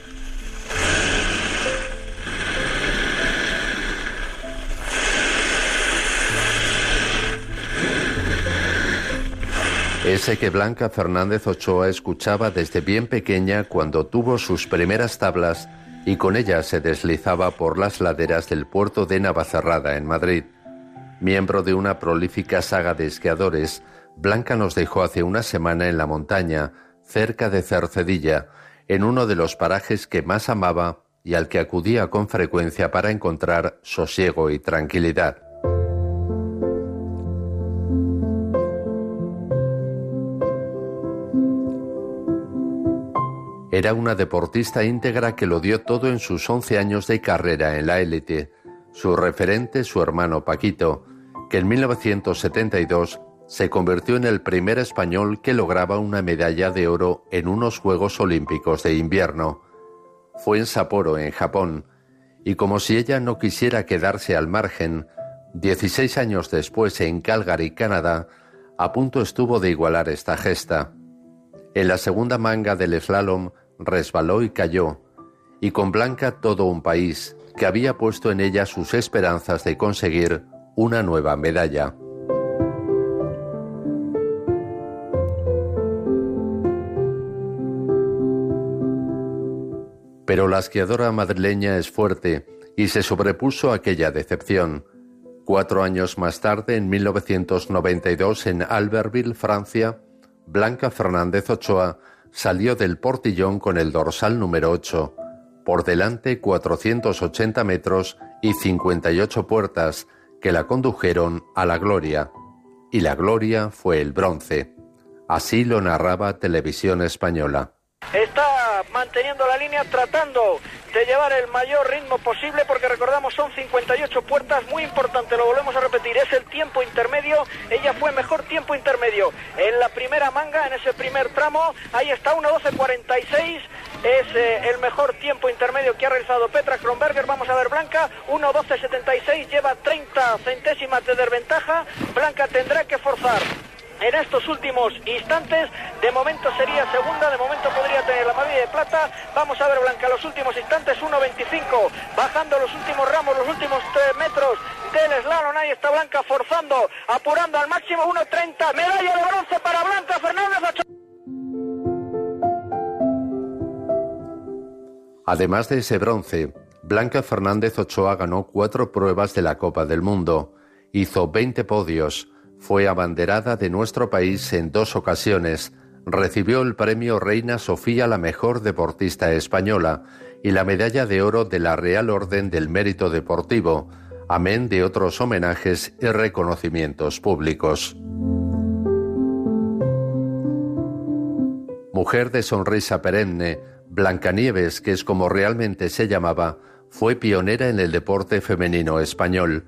Ese que Blanca Fernández Ochoa escuchaba desde bien pequeña cuando tuvo sus primeras tablas y con ellas se deslizaba por las laderas del puerto de Navacerrada en Madrid. Miembro de una prolífica saga de esquiadores, Blanca nos dejó hace una semana en la montaña, cerca de Cercedilla, en uno de los parajes que más amaba y al que acudía con frecuencia para encontrar sosiego y tranquilidad. Era una deportista íntegra que lo dio todo en sus 11 años de carrera en la élite. Su referente, su hermano Paquito, que en 1972 se convirtió en el primer español que lograba una medalla de oro en unos Juegos Olímpicos de invierno. Fue en Sapporo, en Japón, y como si ella no quisiera quedarse al margen, 16 años después en Calgary, Canadá, a punto estuvo de igualar esta gesta. En la segunda manga del slalom resbaló y cayó, y con Blanca todo un país que había puesto en ella sus esperanzas de conseguir una nueva medalla. Pero la esquiadora madrileña es fuerte y se sobrepuso aquella decepción. Cuatro años más tarde, en 1992, en Albertville, Francia, Blanca Fernández Ochoa salió del portillón con el dorsal número 8, por delante 480 metros y 58 puertas que la condujeron a la gloria. Y la gloria fue el bronce. Así lo narraba Televisión Española. Está manteniendo la línea tratando de llevar el mayor ritmo posible porque recordamos son 58 puertas, muy importante, lo volvemos a repetir, es el tiempo intermedio, ella fue mejor tiempo intermedio. En la primera manga, en ese primer tramo, ahí está 1.12.46, es eh, el mejor tiempo intermedio que ha realizado Petra Kronberger, vamos a ver Blanca, 1.12.76, lleva 30 centésimas de desventaja, Blanca tendrá que forzar en estos últimos instantes. De momento sería segunda, de momento podría tener la medalla de plata. Vamos a ver Blanca los últimos instantes, 1.25, bajando los últimos ramos, los últimos 3 metros del slalom. Ahí está Blanca forzando, apurando al máximo 1.30. Medalla de bronce para Blanca Fernández. Además de ese bronce, Blanca Fernández Ochoa ganó cuatro pruebas de la Copa del Mundo, hizo 20 podios, fue abanderada de nuestro país en dos ocasiones, recibió el premio Reina Sofía la mejor deportista española y la medalla de oro de la Real Orden del Mérito Deportivo, amén de otros homenajes y reconocimientos públicos. Mujer de sonrisa perenne, Blancanieves, que es como realmente se llamaba, fue pionera en el deporte femenino español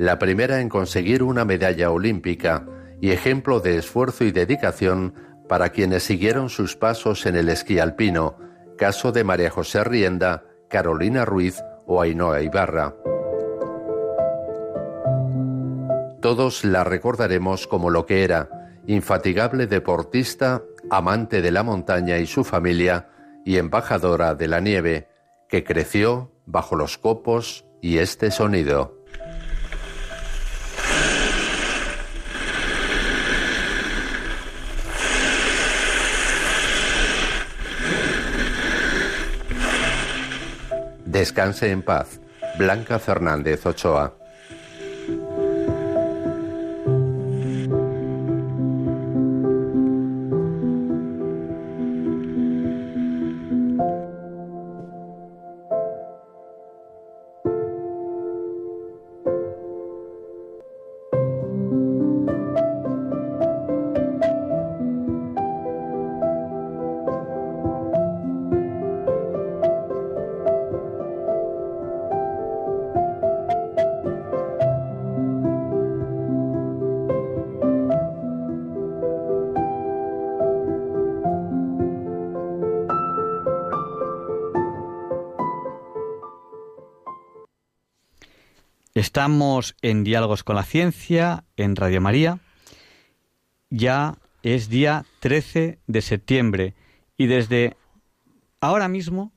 la primera en conseguir una medalla olímpica y ejemplo de esfuerzo y dedicación para quienes siguieron sus pasos en el esquí alpino, caso de María José Rienda, Carolina Ruiz o Ainhoa Ibarra. Todos la recordaremos como lo que era, infatigable deportista, amante de la montaña y su familia, y embajadora de la nieve, que creció bajo los copos y este sonido. Descanse en paz. Blanca Fernández Ochoa. Estamos en Diálogos con la Ciencia, en Radio María. Ya es día 13 de septiembre y desde ahora mismo,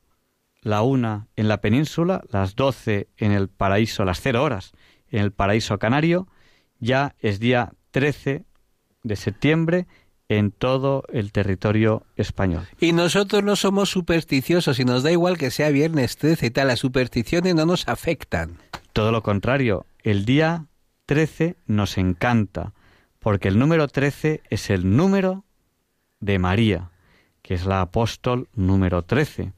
la una en la península, las 12 en el paraíso, las 0 horas en el paraíso canario, ya es día 13 de septiembre en todo el territorio español. Y nosotros no somos supersticiosos y nos da igual que sea viernes 13 y tal, las supersticiones no nos afectan. Todo lo contrario, el día 13 nos encanta, porque el número 13 es el número de María, que es la apóstol número 13.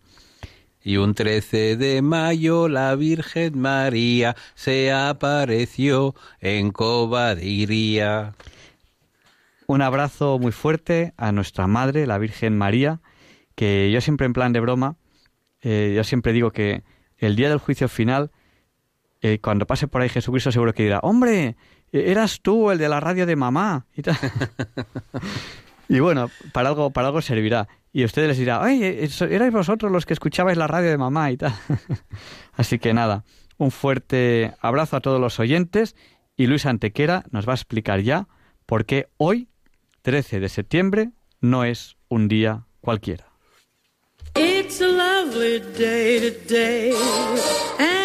Y un 13 de mayo la Virgen María se apareció en Cobadiría. Un abrazo muy fuerte a nuestra madre, la Virgen María, que yo siempre en plan de broma, eh, yo siempre digo que el día del juicio final, eh, cuando pase por ahí Jesucristo seguro que dirá, hombre, e-, eras tú el de la radio de mamá. Y, y bueno, para algo, para algo servirá. Y ustedes les dirá, oye, erais vosotros los que escuchabais la radio de mamá y tal. Así que nada, un fuerte abrazo a todos los oyentes y Luis Antequera nos va a explicar ya por qué hoy, 13 de septiembre, no es un día cualquiera. It's a lovely day today, and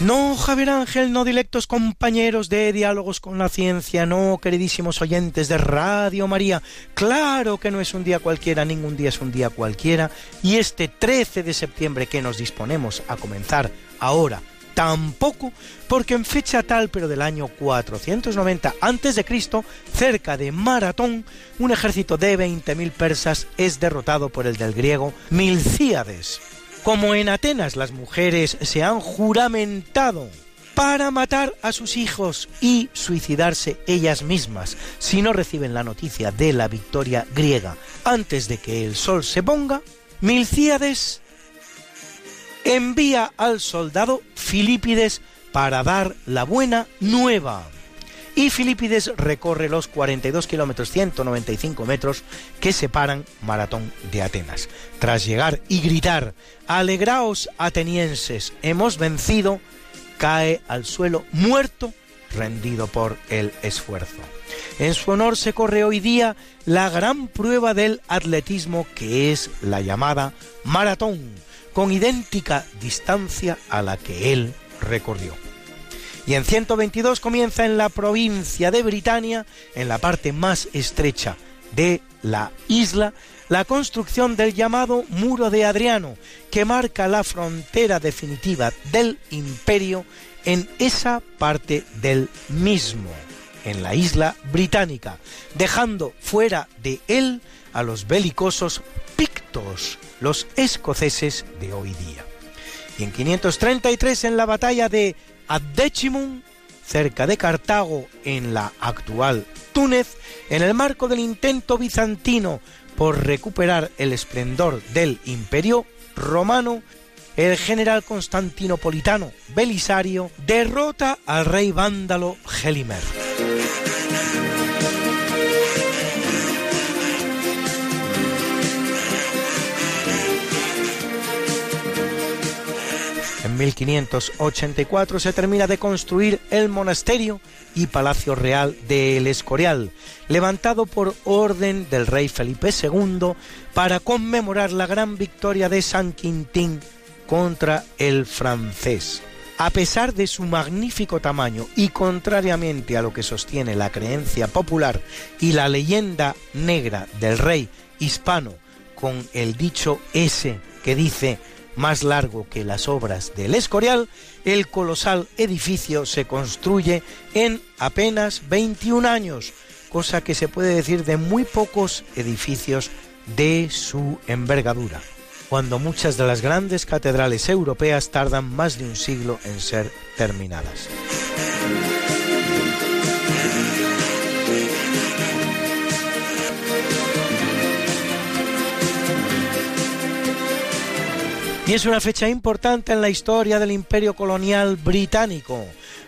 No, Javier Ángel, no directos compañeros de Diálogos con la Ciencia, no, queridísimos oyentes de Radio María. Claro que no es un día cualquiera, ningún día es un día cualquiera. Y este 13 de septiembre que nos disponemos a comenzar ahora Tampoco porque en fecha tal, pero del año 490 a.C., cerca de Maratón, un ejército de 20.000 persas es derrotado por el del griego Milcíades. Como en Atenas las mujeres se han juramentado para matar a sus hijos y suicidarse ellas mismas si no reciben la noticia de la victoria griega antes de que el sol se ponga, Milcíades envía al soldado Filipides para dar la buena nueva. Y Filipides recorre los 42 kilómetros 195 metros que separan Maratón de Atenas. Tras llegar y gritar, alegraos atenienses, hemos vencido, cae al suelo muerto, rendido por el esfuerzo. En su honor se corre hoy día la gran prueba del atletismo que es la llamada maratón con idéntica distancia a la que él recorrió. Y en 122 comienza en la provincia de Britania, en la parte más estrecha de la isla, la construcción del llamado Muro de Adriano, que marca la frontera definitiva del imperio en esa parte del mismo, en la isla británica, dejando fuera de él a los belicosos pictos, los escoceses de hoy día. Y en 533 en la batalla de Addecimum, cerca de Cartago, en la actual Túnez, en el marco del intento bizantino por recuperar el esplendor del imperio romano, el general constantinopolitano Belisario derrota al rey vándalo Gelimer. 1584 se termina de construir el monasterio y palacio real de El Escorial, levantado por orden del rey Felipe II para conmemorar la gran victoria de San Quintín contra el francés. A pesar de su magnífico tamaño y contrariamente a lo que sostiene la creencia popular y la leyenda negra del rey hispano con el dicho ese que dice más largo que las obras del Escorial, el colosal edificio se construye en apenas 21 años, cosa que se puede decir de muy pocos edificios de su envergadura, cuando muchas de las grandes catedrales europeas tardan más de un siglo en ser terminadas. Y es una fecha importante en la historia del imperio colonial británico,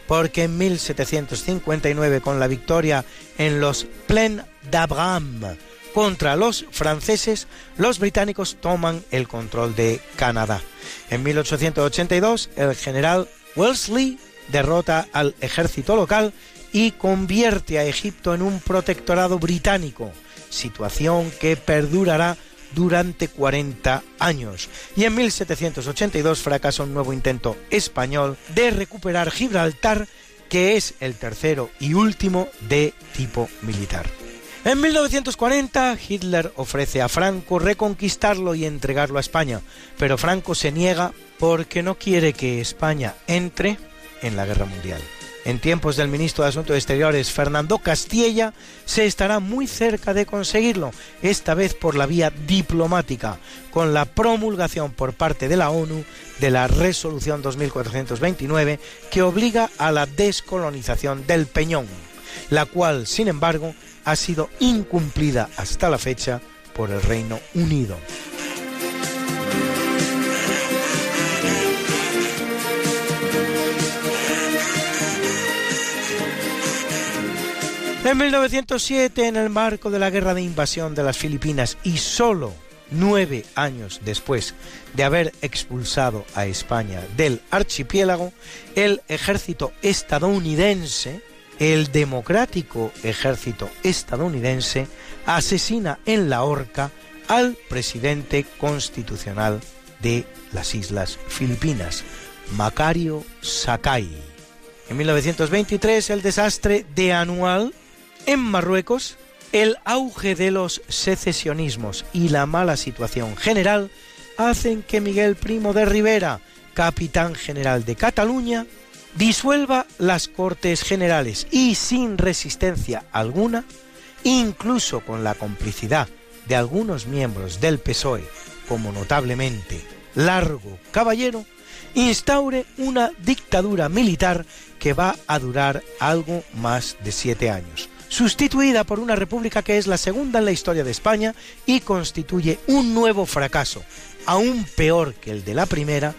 porque en 1759, con la victoria en los Plaines d'Abraham contra los franceses, los británicos toman el control de Canadá. En 1882, el general Wellesley derrota al ejército local y convierte a Egipto en un protectorado británico, situación que perdurará durante 40 años. Y en 1782 fracasa un nuevo intento español de recuperar Gibraltar, que es el tercero y último de tipo militar. En 1940 Hitler ofrece a Franco reconquistarlo y entregarlo a España, pero Franco se niega porque no quiere que España entre en la guerra mundial. En tiempos del ministro de Asuntos Exteriores Fernando Castilla se estará muy cerca de conseguirlo, esta vez por la vía diplomática, con la promulgación por parte de la ONU de la resolución 2429 que obliga a la descolonización del Peñón, la cual, sin embargo, ha sido incumplida hasta la fecha por el Reino Unido. En 1907, en el marco de la guerra de invasión de las Filipinas y solo nueve años después de haber expulsado a España del archipiélago, el ejército estadounidense, el democrático ejército estadounidense, asesina en la horca al presidente constitucional de las Islas Filipinas, Macario Sakai. En 1923, el desastre de Anual en Marruecos, el auge de los secesionismos y la mala situación general hacen que Miguel Primo de Rivera, capitán general de Cataluña, disuelva las Cortes Generales y sin resistencia alguna, incluso con la complicidad de algunos miembros del PSOE, como notablemente Largo Caballero, instaure una dictadura militar que va a durar algo más de siete años sustituida por una república que es la segunda en la historia de España y constituye un nuevo fracaso, aún peor que el de la primera,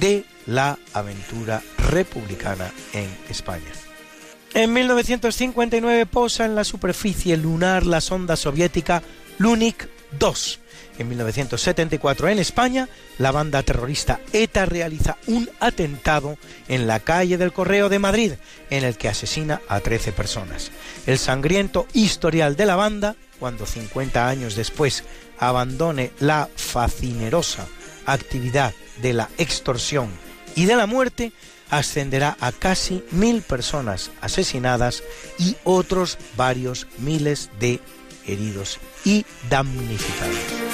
de la aventura republicana en España. En 1959 posa en la superficie lunar la sonda soviética Lunik 2, en 1974 en España, la banda terrorista ETA realiza un atentado en la calle del Correo de Madrid, en el que asesina a 13 personas. El sangriento historial de la banda, cuando 50 años después abandone la fascinerosa actividad de la extorsión y de la muerte, ascenderá a casi mil personas asesinadas y otros varios miles de heridos y damnificados.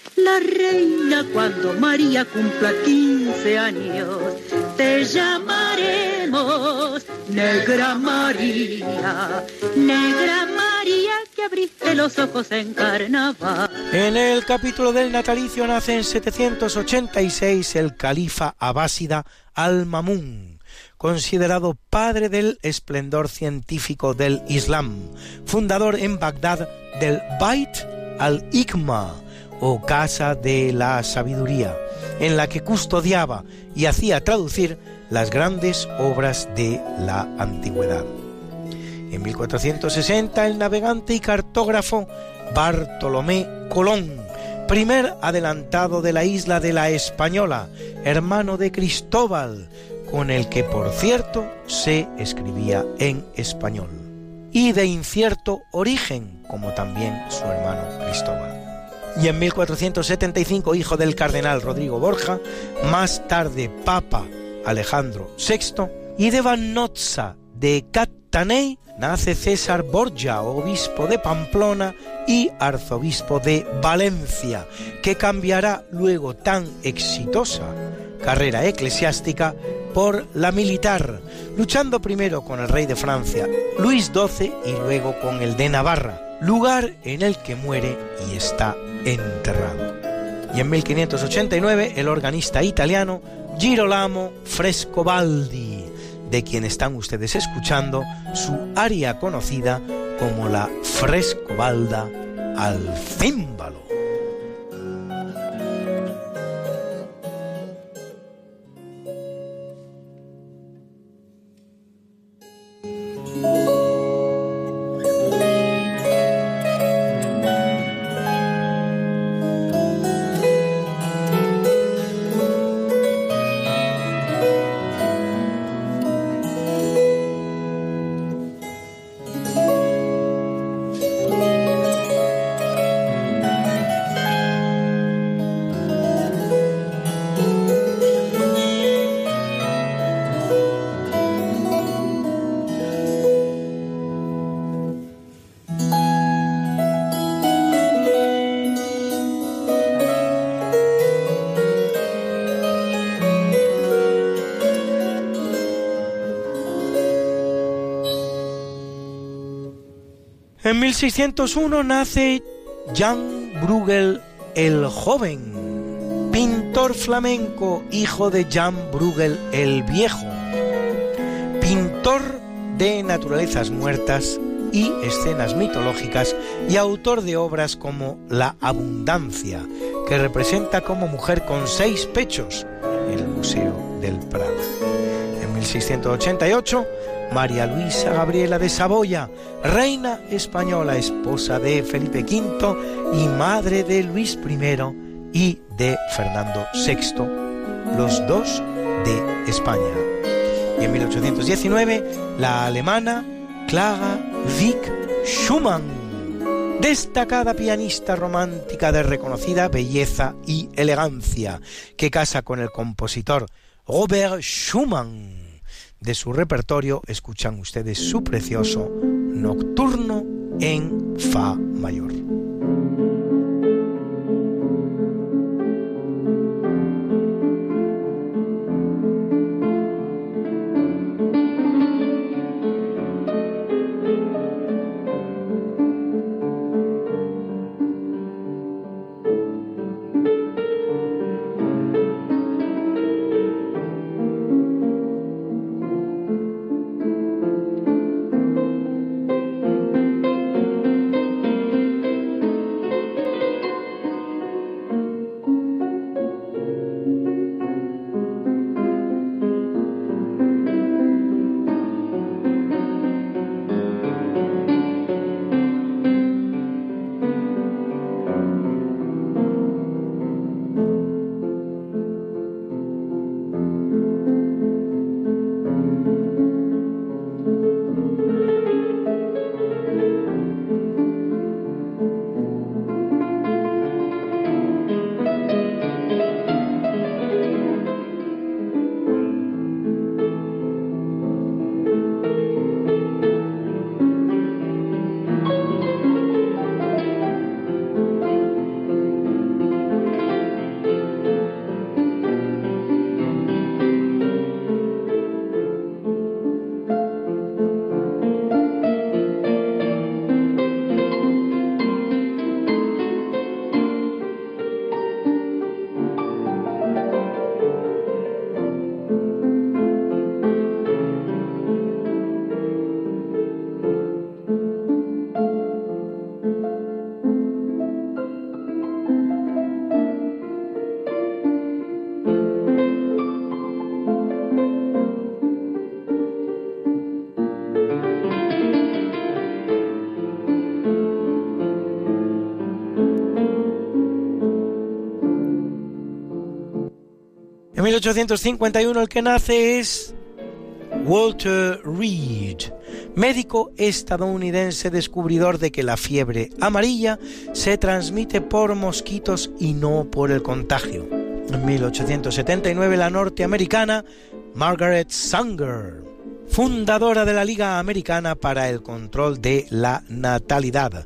la reina cuando María cumpla 15 años. Te llamaremos Negra María, Negra María que abriste los ojos en carnaval. En el capítulo del natalicio nace en 786 el califa abásida Al-Mamun considerado padre del esplendor científico del Islam, fundador en Bagdad del Bait al-Ikma, o Casa de la Sabiduría, en la que custodiaba y hacía traducir las grandes obras de la antigüedad. En 1460 el navegante y cartógrafo Bartolomé Colón, primer adelantado de la isla de la Española, hermano de Cristóbal, con el que por cierto se escribía en español, y de incierto origen, como también su hermano Cristóbal y en 1475 hijo del cardenal Rodrigo Borja, más tarde Papa Alejandro VI, y de Vannozza de Cattanei nace César Borgia, obispo de Pamplona y arzobispo de Valencia, que cambiará luego tan exitosa carrera eclesiástica por la militar, luchando primero con el rey de Francia, Luis XII, y luego con el de Navarra, lugar en el que muere y está enterrado. Y en 1589 el organista italiano Girolamo Frescobaldi, de quien están ustedes escuchando su aria conocida como la Frescobalda al címbalo. 1601 nace Jan Bruegel el joven, pintor flamenco, hijo de Jan Bruegel el viejo, pintor de naturalezas muertas y escenas mitológicas y autor de obras como La Abundancia, que representa como mujer con seis pechos en el Museo del Prado. En 1688 María Luisa Gabriela de Saboya, reina española, esposa de Felipe V y madre de Luis I y de Fernando VI, los dos de España. Y en 1819, la alemana Clara Wieck Schumann, destacada pianista romántica de reconocida belleza y elegancia, que casa con el compositor Robert Schumann de su repertorio escuchan ustedes su precioso Nocturno en Fa mayor. 1851 el que nace es Walter Reed, médico estadounidense descubridor de que la fiebre amarilla se transmite por mosquitos y no por el contagio. En 1879 la norteamericana Margaret Sanger, fundadora de la Liga Americana para el Control de la Natalidad,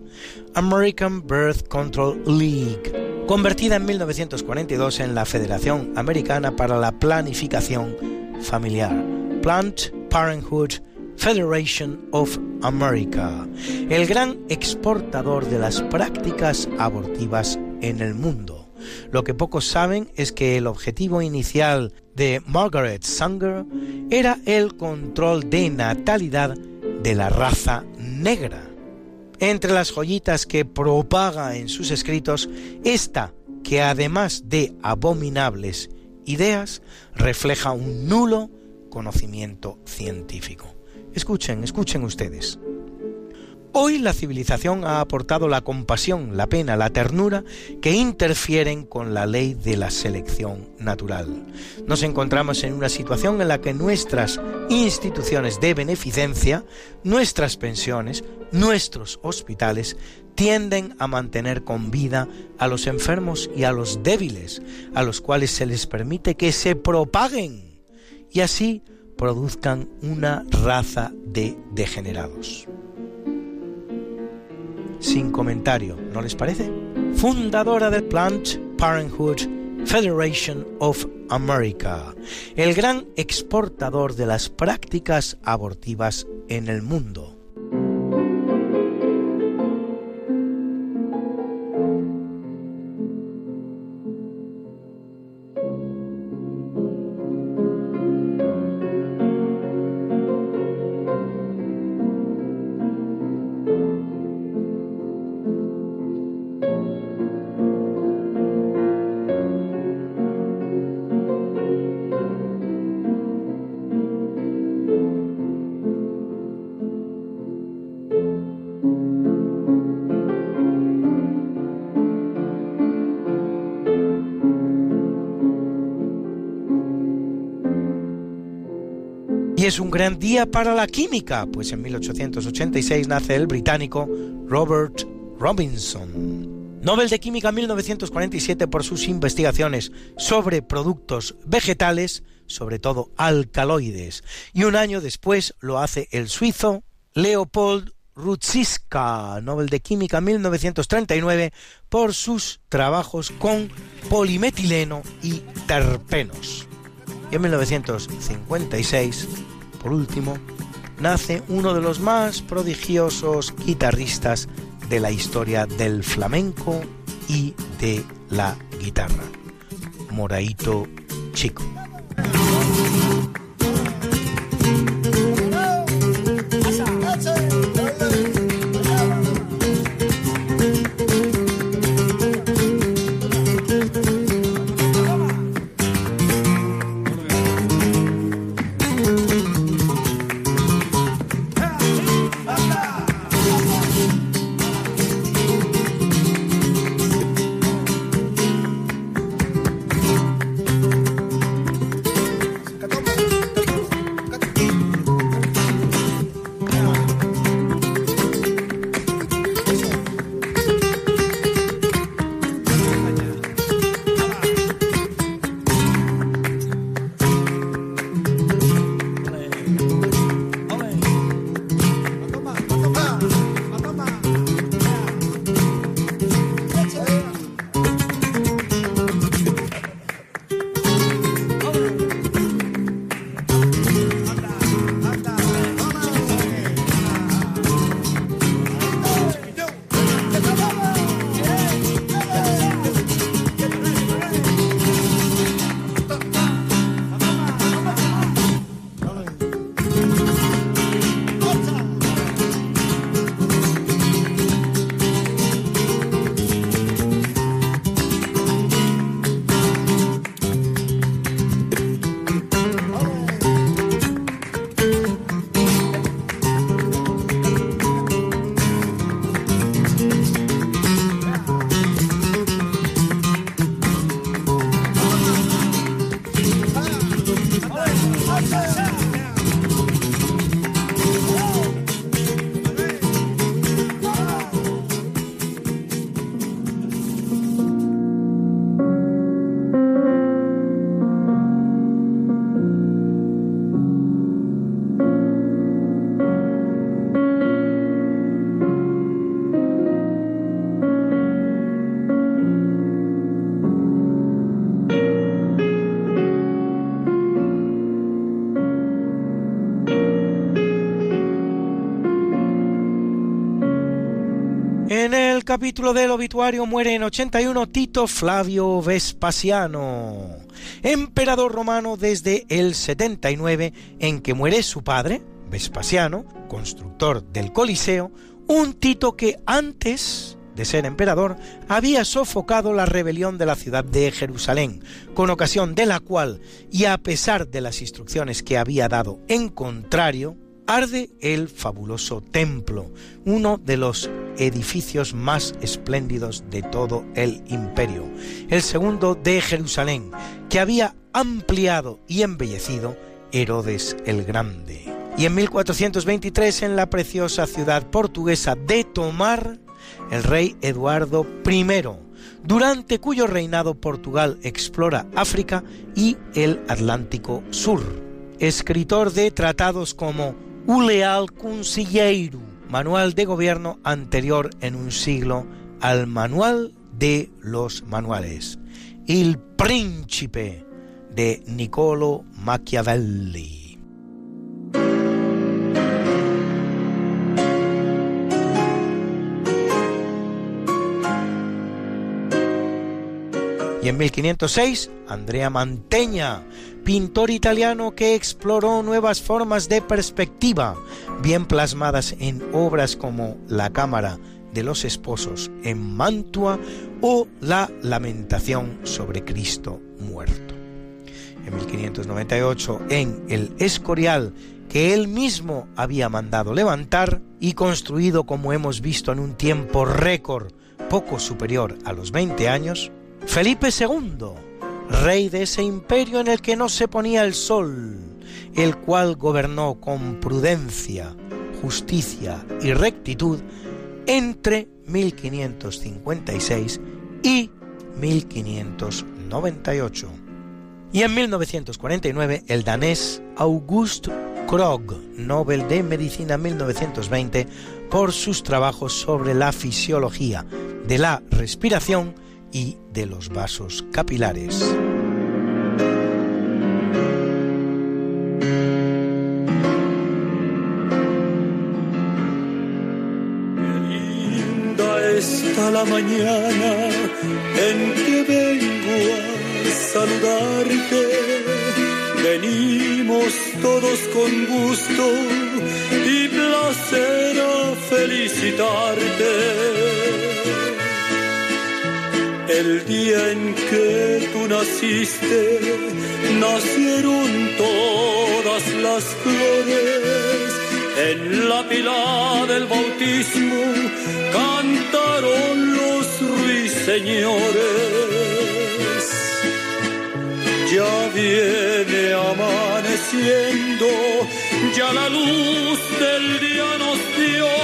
American Birth Control League, convertida en 1942 en la Federación Americana para la Planificación Familiar, Planned Parenthood Federation of America, el gran exportador de las prácticas abortivas en el mundo. Lo que pocos saben es que el objetivo inicial de Margaret Sanger era el control de natalidad de la raza negra. Entre las joyitas que propaga en sus escritos, esta que además de abominables ideas, refleja un nulo conocimiento científico. Escuchen, escuchen ustedes. Hoy la civilización ha aportado la compasión, la pena, la ternura que interfieren con la ley de la selección natural. Nos encontramos en una situación en la que nuestras instituciones de beneficencia, nuestras pensiones, nuestros hospitales tienden a mantener con vida a los enfermos y a los débiles, a los cuales se les permite que se propaguen y así produzcan una raza de degenerados sin comentario, ¿no les parece? Fundadora del Planned Parenthood Federation of America, el gran exportador de las prácticas abortivas en el mundo. Es un gran día para la química, pues en 1886 nace el británico Robert Robinson. Nobel de Química 1947 por sus investigaciones sobre productos vegetales, sobre todo alcaloides. Y un año después lo hace el suizo Leopold Rudziska, Nobel de Química 1939, por sus trabajos con polimetileno y terpenos. Y en 1956 por último, nace uno de los más prodigiosos guitarristas de la historia del flamenco y de la guitarra, Moraito Chico. Capítulo del obituario muere en 81 Tito Flavio Vespasiano, emperador romano desde el 79 en que muere su padre, Vespasiano, constructor del Coliseo, un Tito que antes de ser emperador había sofocado la rebelión de la ciudad de Jerusalén, con ocasión de la cual, y a pesar de las instrucciones que había dado en contrario, arde el fabuloso templo, uno de los edificios más espléndidos de todo el imperio, el segundo de Jerusalén, que había ampliado y embellecido Herodes el Grande. Y en 1423 en la preciosa ciudad portuguesa de Tomar, el rey Eduardo I, durante cuyo reinado Portugal explora África y el Atlántico Sur. Escritor de tratados como U Leal manual de gobierno anterior en un siglo al manual de los manuales. El Príncipe de Niccolo Machiavelli. Y en 1506, Andrea Mantegna, pintor italiano que exploró nuevas formas de perspectiva, bien plasmadas en obras como La Cámara de los Esposos en Mantua o La Lamentación sobre Cristo muerto. En 1598, en el Escorial, que él mismo había mandado levantar y construido como hemos visto en un tiempo récord poco superior a los 20 años, Felipe II, rey de ese imperio en el que no se ponía el sol, el cual gobernó con prudencia, justicia y rectitud entre 1556 y 1598. Y en 1949 el danés August Krog, Nobel de Medicina 1920, por sus trabajos sobre la fisiología de la respiración y de los vasos capilares. está la mañana en que vengo a saludarte. Venimos todos con gusto y placer a felicitarte. El día en que tú naciste, nacieron todas las flores. En la pila del bautismo cantaron los ruiseñores. Ya viene amaneciendo, ya la luz del día nos dio.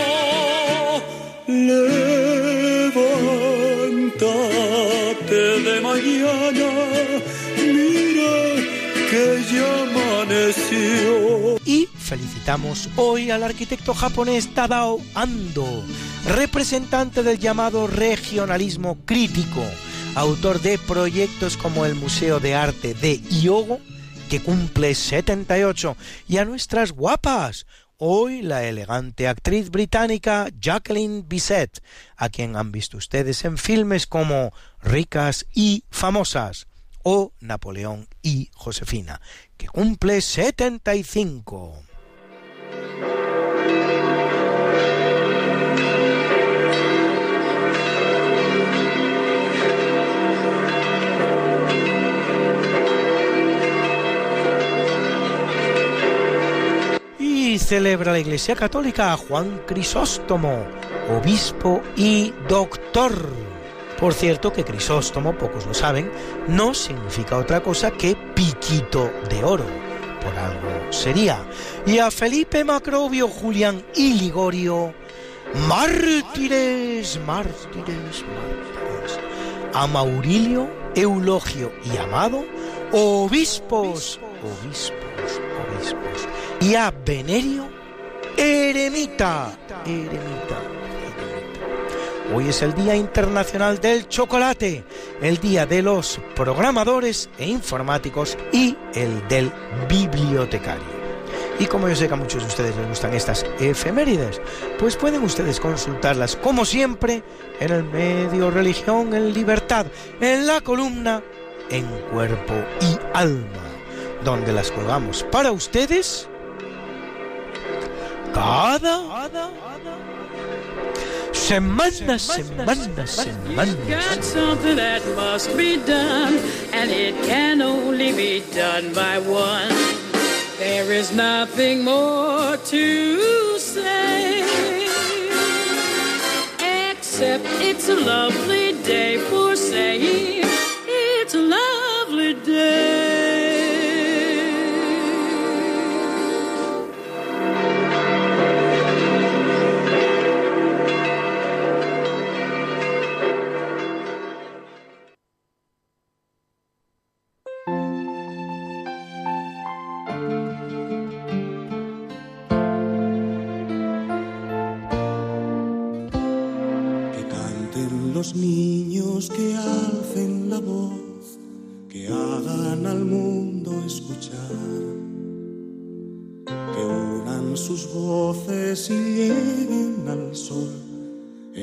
Y felicitamos hoy al arquitecto japonés Tadao Ando, representante del llamado regionalismo crítico, autor de proyectos como el Museo de Arte de Hyogo, que cumple 78, y a nuestras guapas, hoy la elegante actriz británica Jacqueline Bisset, a quien han visto ustedes en filmes como Ricas y Famosas o Napoleón y Josefina, que cumple 75. Y celebra la Iglesia Católica a Juan Crisóstomo, obispo y doctor. Por cierto que Crisóstomo, pocos lo saben, no significa otra cosa que piquito de oro. Por algo sería. Y a Felipe Macrobio, Julián y Ligorio, mártires, mártires, mártires. A Maurilio, Eulogio y Amado, obispos, obispos, obispos. Y a Venerio, eremita, eremita. Hoy es el Día Internacional del Chocolate, el Día de los Programadores e Informáticos y el del Bibliotecario. Y como yo sé que a muchos de ustedes les gustan estas efemérides, pues pueden ustedes consultarlas como siempre en el medio Religión en Libertad, en la columna En Cuerpo y Alma, donde las colgamos para ustedes cada semana, semana, semana. Got something that must be done, and it can only be done by one. There is nothing more to say, except it's a lovely day for saying it's a lovely day.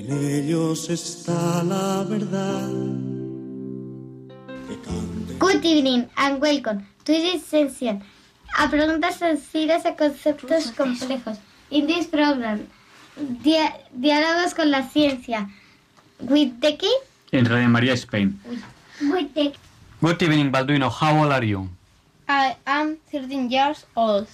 En ellos está la verdad. Good evening and welcome to this session. A preguntas sencillas a conceptos complejos. In this program, dia- diálogos con la ciencia. With the key? En Radio María Spain. With the Good evening, Balduino. How old are you? I am 13 years old.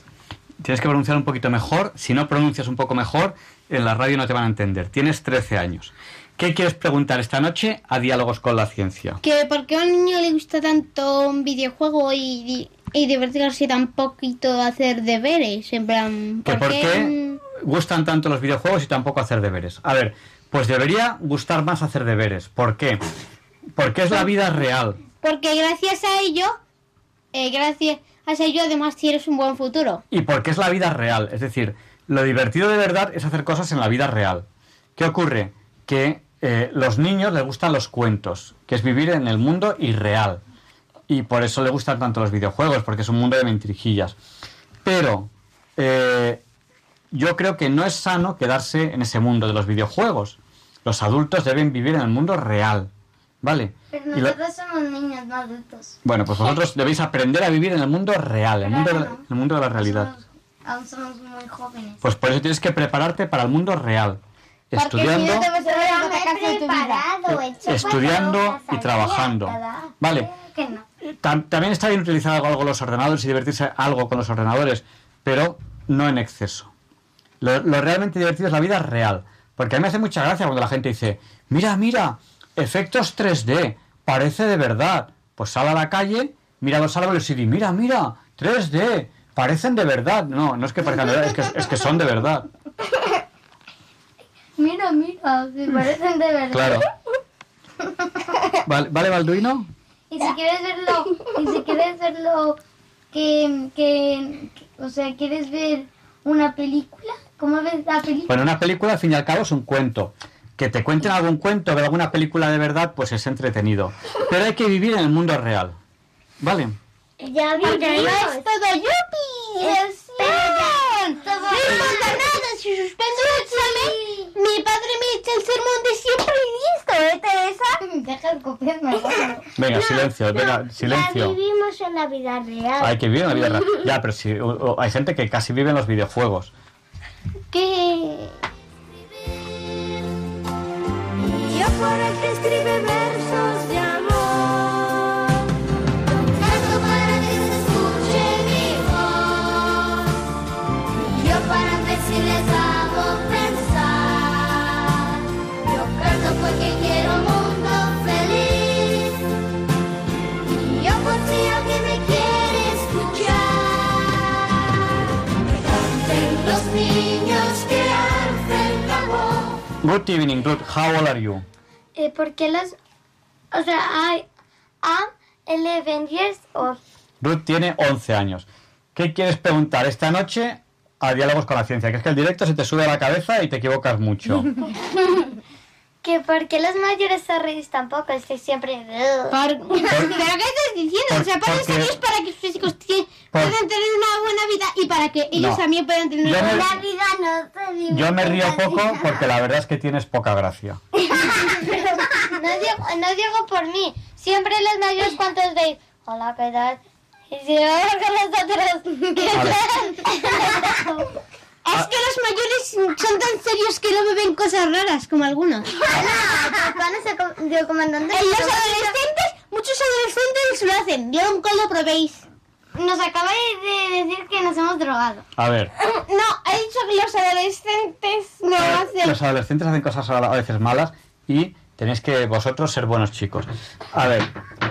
Tienes que pronunciar un poquito mejor. Si no pronuncias un poco mejor, en la radio no te van a entender. Tienes 13 años. ¿Qué quieres preguntar esta noche a Diálogos con la Ciencia? Que por qué a un niño le gusta tanto un videojuego y, y divertirse tan poquito hacer deberes. En plan, ¿Que por qué gustan tanto los videojuegos y tampoco hacer deberes? A ver, pues debería gustar más hacer deberes. ¿Por qué? Porque es la vida real. Porque gracias a ello, eh, gracias a ello además tienes un buen futuro. Y porque es la vida real. Es decir, lo divertido de verdad es hacer cosas en la vida real. ¿Qué ocurre? Que eh, los niños les gustan los cuentos, que es vivir en el mundo irreal. Y por eso les gustan tanto los videojuegos, porque es un mundo de mentirijillas. Pero eh, yo creo que no es sano quedarse en ese mundo de los videojuegos. Los adultos deben vivir en el mundo real. ¿Vale? Pero lo- nosotros somos niños, no adultos. bueno, pues vosotros debéis aprender a vivir en el mundo real, el mundo el mundo de la realidad. Aún somos muy jóvenes. Pues por eso tienes que prepararte para el mundo real. Estudiando, te vas a estudiando y trabajando. Vale. No. Tam- también está bien utilizar algo los ordenadores y divertirse algo con los ordenadores, pero no en exceso. Lo, lo realmente divertido es la vida real. Porque a mí me hace mucha gracia cuando la gente dice, mira, mira, efectos 3D, parece de verdad. Pues sal a la calle, mira los árboles y di, mira, mira, 3D, parecen de verdad. No, no es que parezcan de verdad, es que, es que son de verdad. Mira, mira, se parecen de verdad. Claro. ¿Vale, ¿vale Balduino? Y si quieres verlo, y si quieres verlo, que, que, que- o sea, quieres ver una película, ¿cómo ves la película? Bueno, una película al fin y al cabo es un cuento. Que te cuenten algún cuento, ver alguna película de verdad, pues es entretenido. Pero hay que vivir en el mundo real. ¿Vale? Ya vi, Porque ya no es todo yupi. ¡Espera! todo- No importa nada si suspendo el examen. Mi padre me echa el sermón de siempre y listo, ¿eh, Teresa? Deja el copiarme. Venga, silencio, venga, Ya silencio. vivimos en la vida real. Hay que vivir en la vida real. Ya, pero si o- o hay gente que casi vive en los videojuegos. ¿Qué? Yo por el que escribe versos de amor. Good evening, Ruth. How old are you? Eh, porque las... O sea, I am 11 years old. Ruth tiene 11 años. ¿Qué quieres preguntar esta noche a Diálogos con la Ciencia? Que es que el directo se te sube a la cabeza y te equivocas mucho. Que porque los mayores se reís tampoco, estoy siempre... ¿Pero qué estás diciendo? o sea, para porque- es para que sus Por- puedan tener una buena vida y para que ellos No. también puedan tener una me- buena vida. No te Yo me río poco porque la verdad es que tienes poca gracia. no, digo, no digo por mí. Siempre los mayores cuando os veis, hola, ¿qué tal? Y si vamos con nosotros, ¿qué tal? Es que los mayores son tan serios que no me ven cosas raras como algunos. En los adolescentes, muchos adolescentes lo hacen. Yo nunca lo probéis. Nos acabáis de decir que nos hemos drogado. A ver, No, he dicho que los adolescentes no hacen. los adolescentes hacen cosas a veces malas y tenéis que vosotros ser buenos chicos. A ver,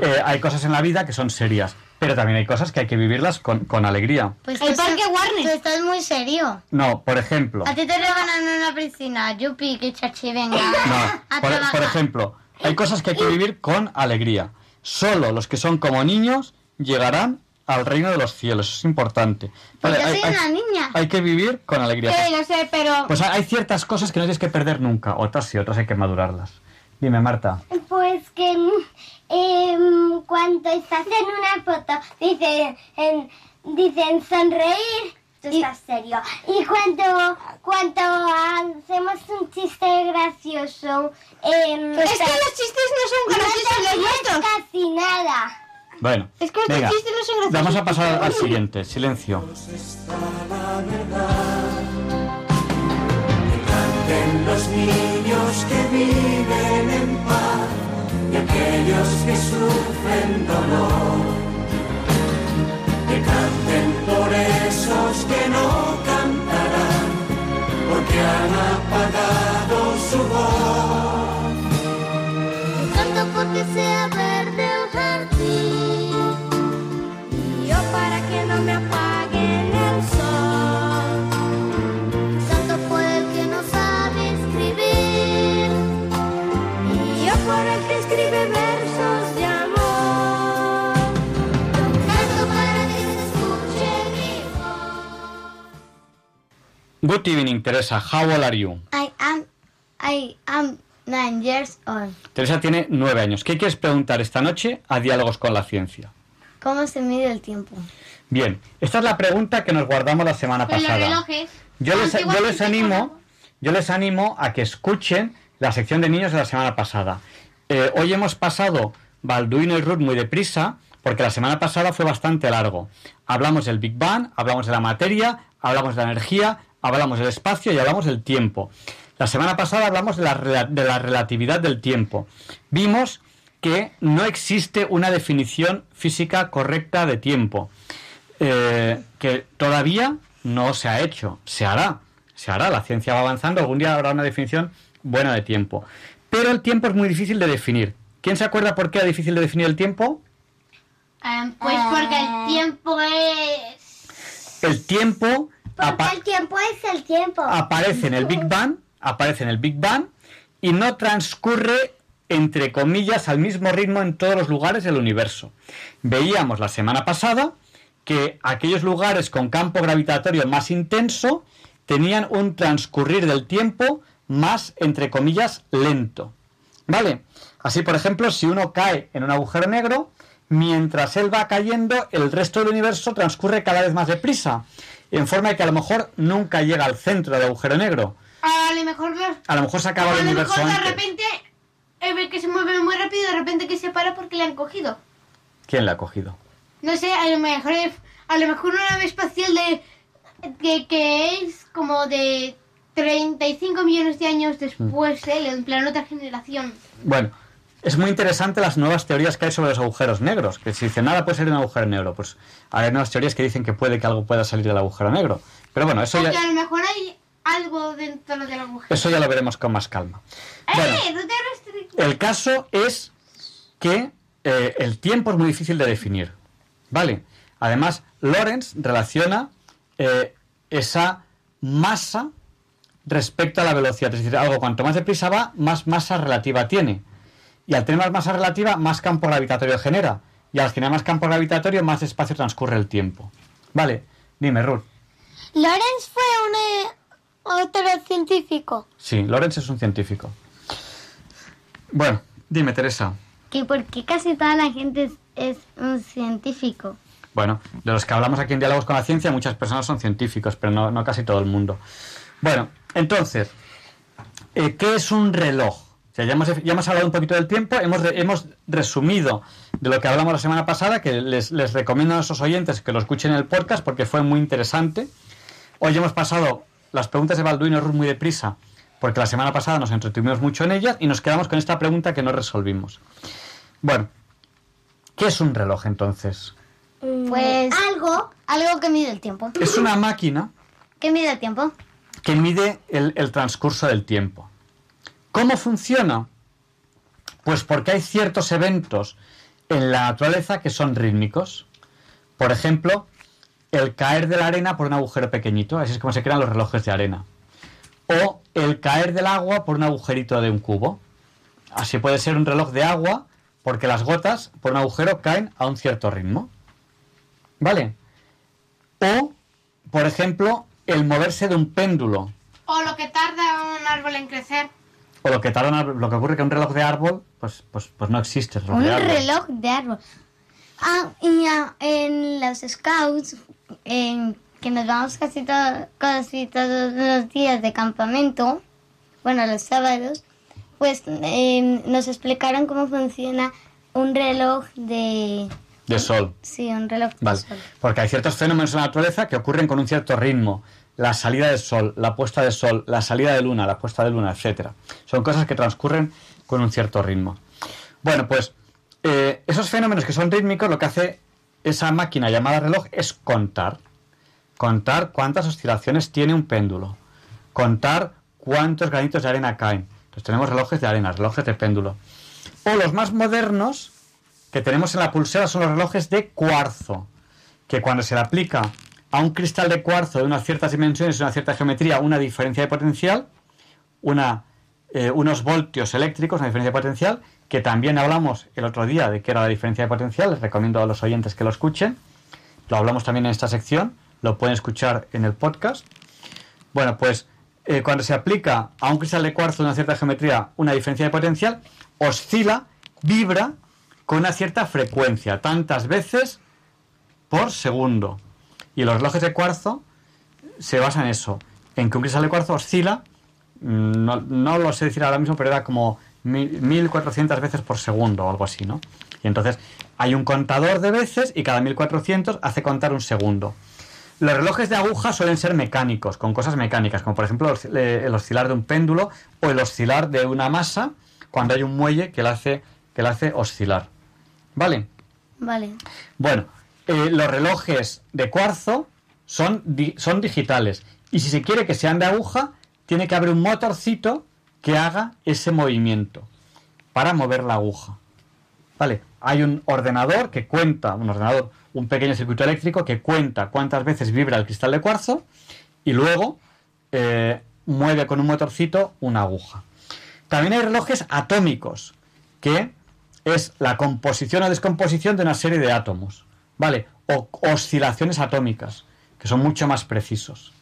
eh, hay cosas en la vida que son serias, pero también hay cosas que hay que vivirlas con, con alegría. Pues El parque estás- Warner. Tú estás muy serio. No, por ejemplo, A ti te regalan una piscina. Yupi, que chachi, venga. no, A por, por ejemplo, hay cosas que hay que vivir con alegría. Solo los que son como niños llegarán al reino de los cielos, eso es importante. Pues Vale, yo hay, soy hay- una niña. hay que vivir con alegría. Sí, lo sé, pero. Pues hay ciertas cosas que no tienes que perder nunca, otras sí, otras hay que madurarlas. Dime, Marta. Pues que em, cuando estás en una foto dicen, en- dicen sonreír, tú estás serio. Y cuando, cuando hacemos un chiste gracioso, em, Es que los chistes no son graciosos no los casi nada. Bueno, Es que los chistes no son graciosos. vamos a pasar al siguiente. Silencio. Canten los niños que viven en paz y aquellos que sufren dolor. Que canten por esos que no cantarán porque han apagado su voz. Canto porque sea verde el jardín yo para que no me apaguen Good evening, Teresa. How old are you? I am, I am nine years old. Teresa tiene nueve años. ¿Qué quieres preguntar esta noche a Diálogos con la Ciencia? ¿Cómo se mide el tiempo? Bien, esta es la pregunta que nos guardamos la semana Con los pasada. relojes. Yo les, yo les animo, yo les animo a que escuchen la sección de niños de la semana pasada. Eh, hoy hemos pasado Balduino y Ruth muy deprisa, porque la semana pasada fue bastante largo. Hablamos del Big Bang, hablamos de la materia, hablamos de la energía, hablamos del espacio y hablamos del tiempo. La semana pasada hablamos de la, de la relatividad del tiempo. Vimos que no existe una definición física correcta de tiempo eh, que todavía no se ha hecho, se hará, se hará, la ciencia va avanzando, algún día habrá una definición buena de tiempo. Pero el tiempo es muy difícil de definir. ¿Quién se acuerda por qué era difícil de definir el tiempo? Pues porque el tiempo es. El tiempo Porque el tiempo es el tiempo. aparece en el Big Bang, aparece en el Big Bang y no transcurre entre comillas al mismo ritmo en todos los lugares del universo. Veíamos la semana pasada que aquellos lugares con campo gravitatorio más intenso tenían un transcurrir del tiempo más entre comillas lento. ¿Vale? Así, por ejemplo, si uno cae en un agujero negro, mientras él va cayendo, el resto del universo transcurre cada vez más deprisa, en forma de que a lo mejor nunca llega al centro del agujero negro. A lo mejor, los- A lo mejor se acaba a el lo universo mejor de repente eh, ve que se mueve muy rápido y de repente que se para porque le han cogido. ¿Quién la ha cogido? No sé, a lo mejor, a lo mejor una nave espacial de que, que es como de 35 millones de años después, ¿eh? en plan otra generación. Bueno, es muy interesante las nuevas teorías que hay sobre los agujeros negros. Que si dice nada puede salir de un agujero negro, pues hay nuevas teorías que dicen que puede que algo pueda salir del agujero negro. Pero bueno, eso Porque ya, a lo mejor hay algo dentro del agujero. eso ya lo veremos con más calma. Bueno, ¡Eh! No te el caso es que eh, el tiempo es muy difícil de definir. ¿Vale? Además, Lorentz relaciona eh, esa masa respecto a la velocidad. Es decir, algo cuanto más deprisa va, más masa relativa tiene. Y al tener más masa relativa, más campo gravitatorio genera. Y al generar más campo gravitatorio, más espacio transcurre el tiempo. Vale, dime, Ruth. Lorenz fue un eh, otro científico. Sí, Lorentz es un científico. Bueno, dime, Teresa. Que porque casi toda la gente es, es un científico. Bueno, de los que hablamos aquí en Diálogos con la Ciencia, muchas personas son científicos, pero no, no casi todo el mundo. Bueno, entonces, eh, ¿qué es un reloj? O sea, ya, hemos, ya hemos hablado un poquito del tiempo, hemos, re- hemos resumido de lo que hablamos la semana pasada, que les, les recomiendo a nuestros oyentes que lo escuchen en el podcast porque fue muy interesante. Hoy hemos pasado las preguntas de Balduino Ruth muy deprisa, porque la semana pasada nos entretuvimos mucho en ellas y nos quedamos con esta pregunta que no resolvimos. Bueno, ¿qué es un reloj entonces? Pues algo, algo que mide el tiempo. Es una máquina ¿Qué mide el tiempo? Que mide el, transcurso del tiempo. ¿Cómo funciona? Pues porque hay ciertos eventos en la naturaleza que son rítmicos. Por ejemplo, el caer de la arena por un agujero pequeñito, así es como se crean los relojes de arena. O el caer del agua por un agujerito de un cubo. Así puede ser un reloj de agua porque las gotas por un agujero caen a un cierto ritmo. ¿Vale? O, por ejemplo, el moverse de un péndulo. O lo que tarda un árbol en crecer. O lo que, tarda una- lo que ocurre que un reloj de árbol, pues, pues, pues no existe. el reloj Un de árbol. reloj de árbol. Ah, y ah, en los scouts, en que nos vamos casi, todo- casi todos los días de campamento, bueno, los sábados, pues eh, nos explicaron cómo funciona un reloj de... De sol. Sí, un reloj de Vale. sol. Porque hay ciertos fenómenos en la naturaleza que ocurren con un cierto ritmo. La salida del sol, la puesta de sol, la salida de luna, la puesta de luna, etcétera. Son cosas que transcurren con un cierto ritmo. Bueno, pues eh, esos fenómenos que son rítmicos, lo que hace esa máquina llamada reloj es contar. Contar cuántas oscilaciones tiene un péndulo. Contar cuántos granitos de arena caen. Entonces tenemos relojes de arena, relojes de péndulo. O los más modernos que tenemos en la pulsera son los relojes de cuarzo, que cuando se le aplica a un cristal de cuarzo de unas ciertas dimensiones una cierta geometría una diferencia de potencial, una, eh, unos voltios eléctricos, una diferencia de potencial, que también hablamos el otro día de qué era la diferencia de potencial, les recomiendo a los oyentes que lo escuchen, lo hablamos también en esta sección, lo pueden escuchar en el podcast. Bueno, pues eh, cuando se aplica a un cristal de cuarzo de una cierta geometría una diferencia de potencial, oscila, vibra con una cierta frecuencia, tantas veces por segundo. Y los relojes de cuarzo se basan en eso, en que un cristal de cuarzo oscila, mm, no, no lo sé decir ahora mismo, pero era como mil- 1400 veces por segundo o algo así, ¿no? Y entonces hay un contador de veces y cada 1400 hace contar un segundo. Los relojes de aguja suelen ser mecánicos, con cosas mecánicas, como por ejemplo eh, el oscilar de un péndulo o el oscilar de una masa cuando hay un muelle que la hace, que la hace oscilar. ¿Vale? Vale. Bueno, eh, los relojes de cuarzo son, di- son digitales. Y si se quiere que sean de aguja, tiene que haber un motorcito que haga ese movimiento para mover la aguja. Vale, hay un ordenador que cuenta, un ordenador, un pequeño circuito eléctrico que cuenta cuántas veces vibra el cristal de cuarzo y luego eh, mueve con un motorcito una aguja. También hay relojes atómicos, que es la composición o descomposición de una serie de átomos, ¿vale? O oscilaciones atómicas, que son mucho más precisos.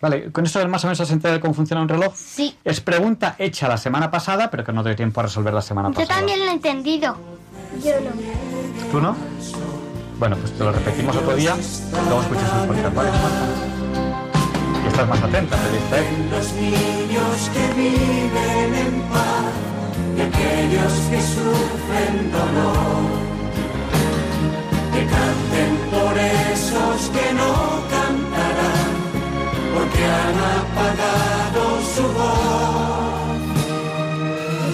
¿Vale? ¿Con eso más o menos has enterado de cómo funciona un reloj? Sí. Es pregunta hecha la semana pasada, pero que no doy tiempo a resolver la semana Yo pasada. también lo he entendido. Yo no. ¿Tú no? Bueno, pues te lo repetimos otro día, luego escuchas el podcast, ¿vale? Y estás más atenta, te dice. Los niños que viven en paz y aquellos que sufren dolor. Que canten por esos que no cantarán, porque han apagado su voz.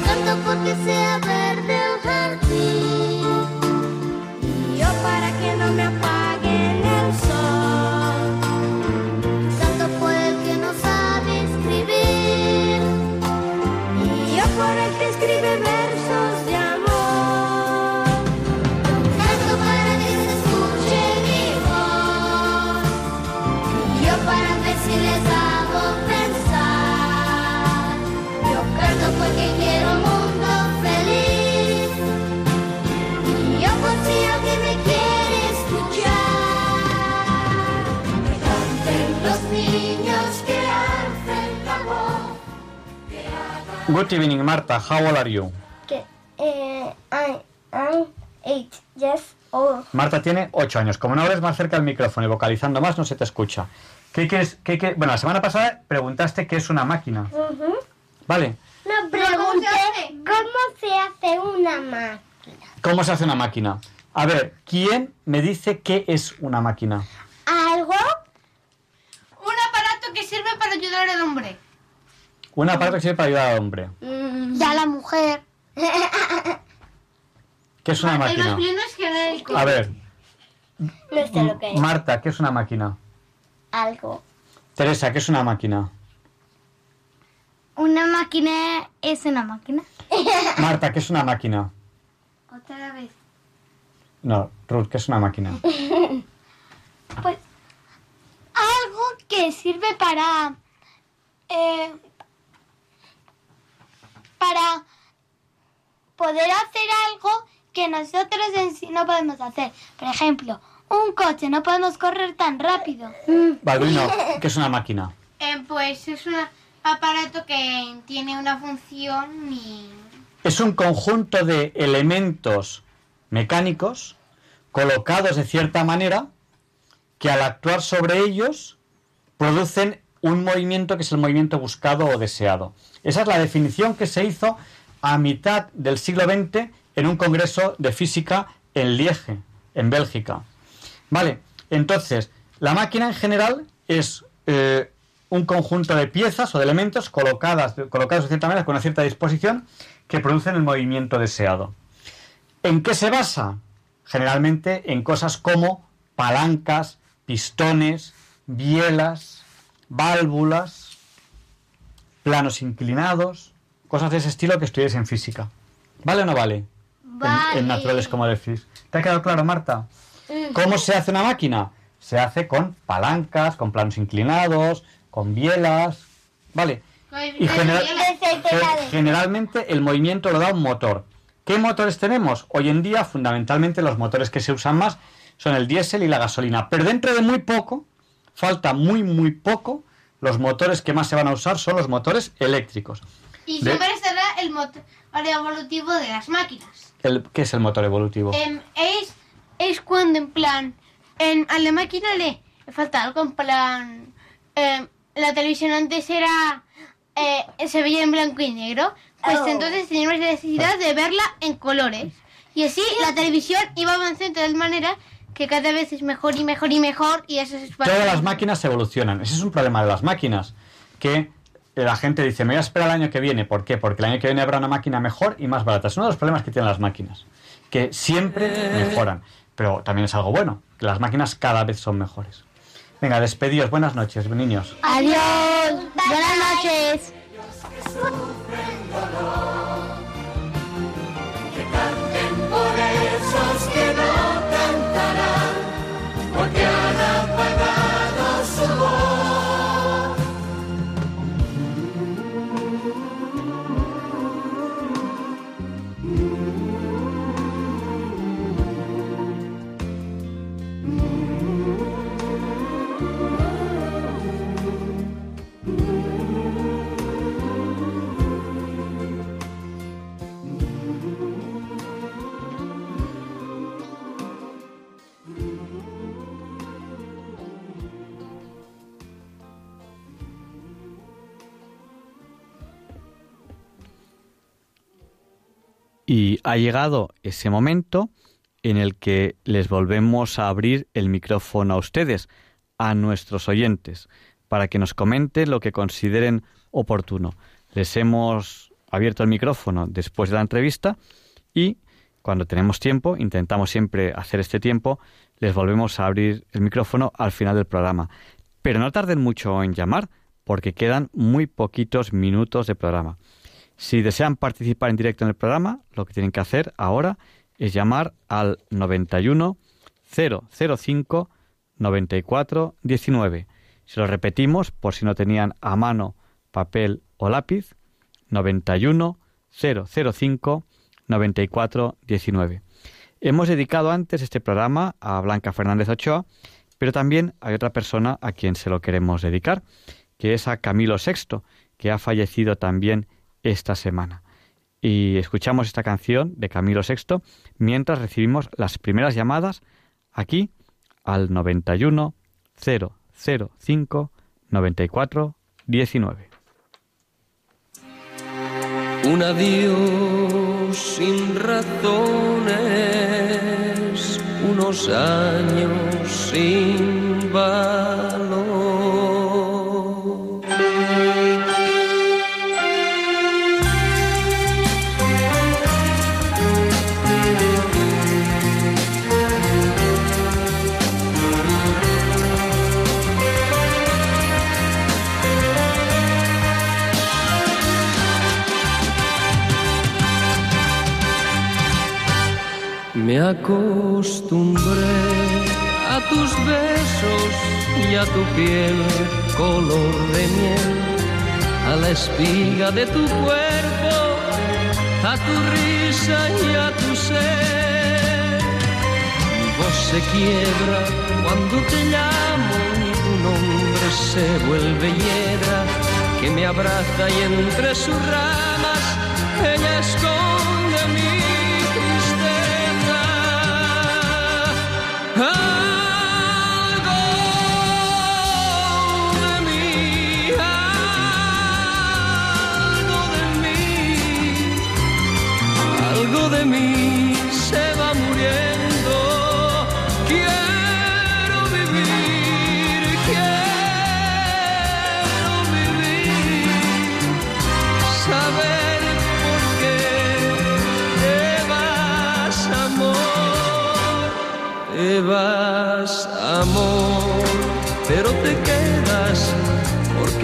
Canto porque sea verde el jardín yo para que no me apaguen Good evening, Marta. How old are you? Eh, I, I'm eight years old. Marta tiene ocho años. Como no hables más cerca del micrófono y vocalizando más, no se te escucha. ¿Qué quieres? Qué, qué- Bueno, la semana pasada preguntaste qué es una máquina. Ujú. Vale. No pregunté cómo se hace una máquina. ¿Cómo se hace una máquina? A ver, ¿quién me dice qué es una máquina? ¿Algo? Un aparato que sirve para ayudar al hombre. Un aparato que sirve para ayudar al hombre. Y a la mujer. ¿Qué es una máquina? los bienes genéricos. A ver, No sé lo que es. Marta, ¿qué es una máquina? Algo. Teresa, ¿qué es una máquina? Una máquina es una máquina. Marta, ¿qué es una máquina? Otra vez. No, Ruth, ¿qué es una máquina? Pues algo que sirve para eh, para poder hacer algo que nosotros en sí no podemos hacer. Por ejemplo, un coche no podemos correr tan rápido. Balduino, ¿qué es una máquina? Eh, pues es un aparato que tiene una función y... Es un conjunto de elementos mecánicos colocados de cierta manera que al actuar sobre ellos producen un movimiento que es el movimiento buscado o deseado. Esa es la definición que se hizo a mitad del siglo XX en un congreso de física en Liege, en Bélgica. Vale, entonces, la máquina en general es eh, un conjunto de piezas o de elementos colocadas, colocados de cierta manera con una cierta disposición que producen el movimiento deseado. ¿En qué se basa? Generalmente en cosas como palancas, pistones, bielas, válvulas, planos inclinados, cosas de ese estilo que estudies en física. ¿Vale o no vale? En- En, Vale. naturales, como decís. ¿Te ha quedado claro, Marta? ¿Cómo se hace una máquina? Se hace con palancas, con planos inclinados, con bielas. ¿Vale? Y general- Ge- generalmente el movimiento lo da un motor. ¿Qué motores tenemos? Hoy en día, fundamentalmente, los motores que se usan más son el diésel y la gasolina. Pero dentro de muy poco, falta muy, muy poco, los motores que más se van a usar son los motores eléctricos. Y De- siempre será el motor evolutivo de las máquinas. El- ¿Qué es el motor evolutivo? Em, es, es cuando en plan, en, a la máquina le, le falta algo en plan, em, la televisión antes era, eh, se veía en blanco y negro, pues Oh. entonces teníamos la necesidad de verla en colores. Y así la televisión iba avanzando de tal manera que cada vez es mejor y mejor y mejor y eso es Todas las máquinas evolucionan. Ese es un problema de las máquinas. Que la gente dice, me voy a esperar el año que viene. ¿Por qué? Porque el año que viene habrá una máquina mejor y más barata. Es uno de los problemas que tienen las máquinas. Que siempre mejoran. Pero también es algo bueno. Que las máquinas cada vez son mejores. Venga, despedidos. Buenas noches, niños. Adiós. Buenas noches. Y ha llegado ese momento en el que les volvemos a abrir el micrófono a ustedes, a nuestros oyentes, para que nos comenten lo que consideren oportuno. Les hemos abierto el micrófono después de la entrevista y cuando tenemos tiempo, intentamos siempre hacer este tiempo, les volvemos a abrir el micrófono al final del programa. Pero no tarden mucho en llamar porque quedan muy poquitos minutos de programa. Si desean participar en directo en el programa, lo que tienen que hacer ahora es llamar al 91 005 94 19. Se lo repetimos por si no tenían a mano papel o lápiz. 91 005 94 19. Hemos dedicado antes este programa a Blanca Fernández Ochoa, pero también hay otra persona a quien se lo queremos dedicar, que es a Camilo VI, que ha fallecido también esta semana. y escuchamos esta canción de Camilo VI mientras recibimos las primeras llamadas aquí al 91 005 94 19. Un adiós sin razones, unos años sin valor. Acostumbré a tus besos y a tu piel color de miel, a la espiga de tu cuerpo, a tu risa y a tu ser. Mi voz se quiebra cuando te llamo y tu nombre se vuelve hiedra que me abraza y entre sus ramas ella esconde Algo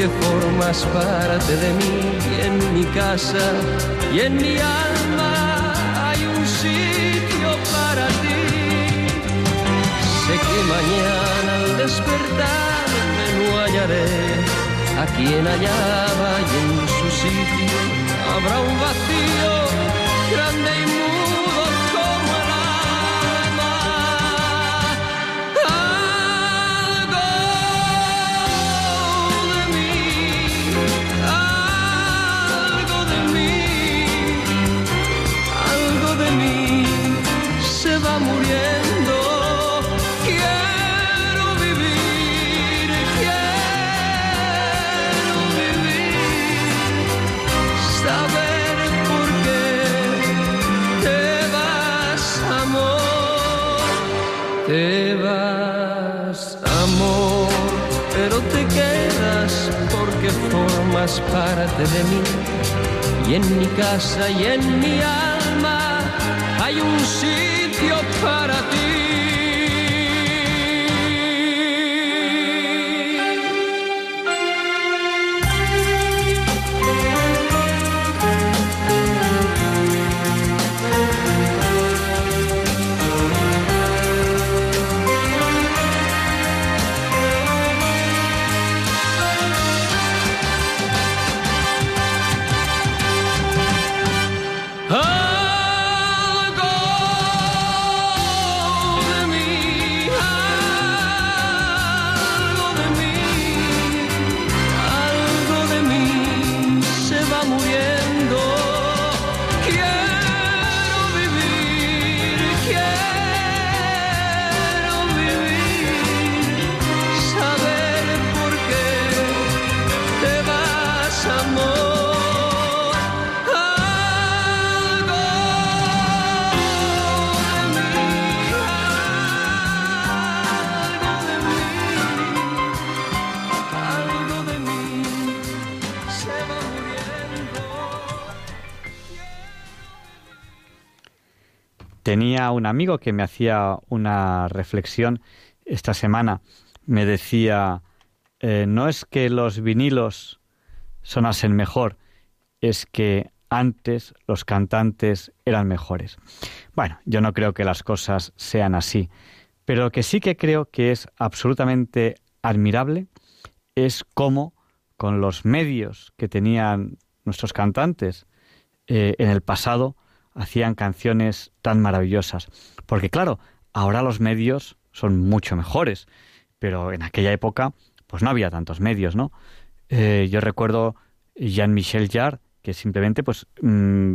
porque formas parte de mí en mi casa y en mi alma hay un sitio para ti. Sé que mañana al despertarme no hallaré a quien hallaba y en su sitio habrá un vacío formas parte de mí. Y en mi casa y en mi alma hay un sitio Tenía un amigo que me hacía una reflexión esta semana. Me decía, eh, no es que los vinilos sonasen mejor, es que antes los cantantes eran mejores. Bueno, yo no creo que las cosas sean así, pero lo que sí que creo que es absolutamente admirable es cómo con los medios que tenían nuestros cantantes eh, en el pasado hacían canciones tan maravillosas. Porque claro, ahora los medios son mucho mejores, pero en aquella época pues no había tantos medios, ¿no? Eh, yo recuerdo Jean-Michel Jarre, que simplemente pues mm,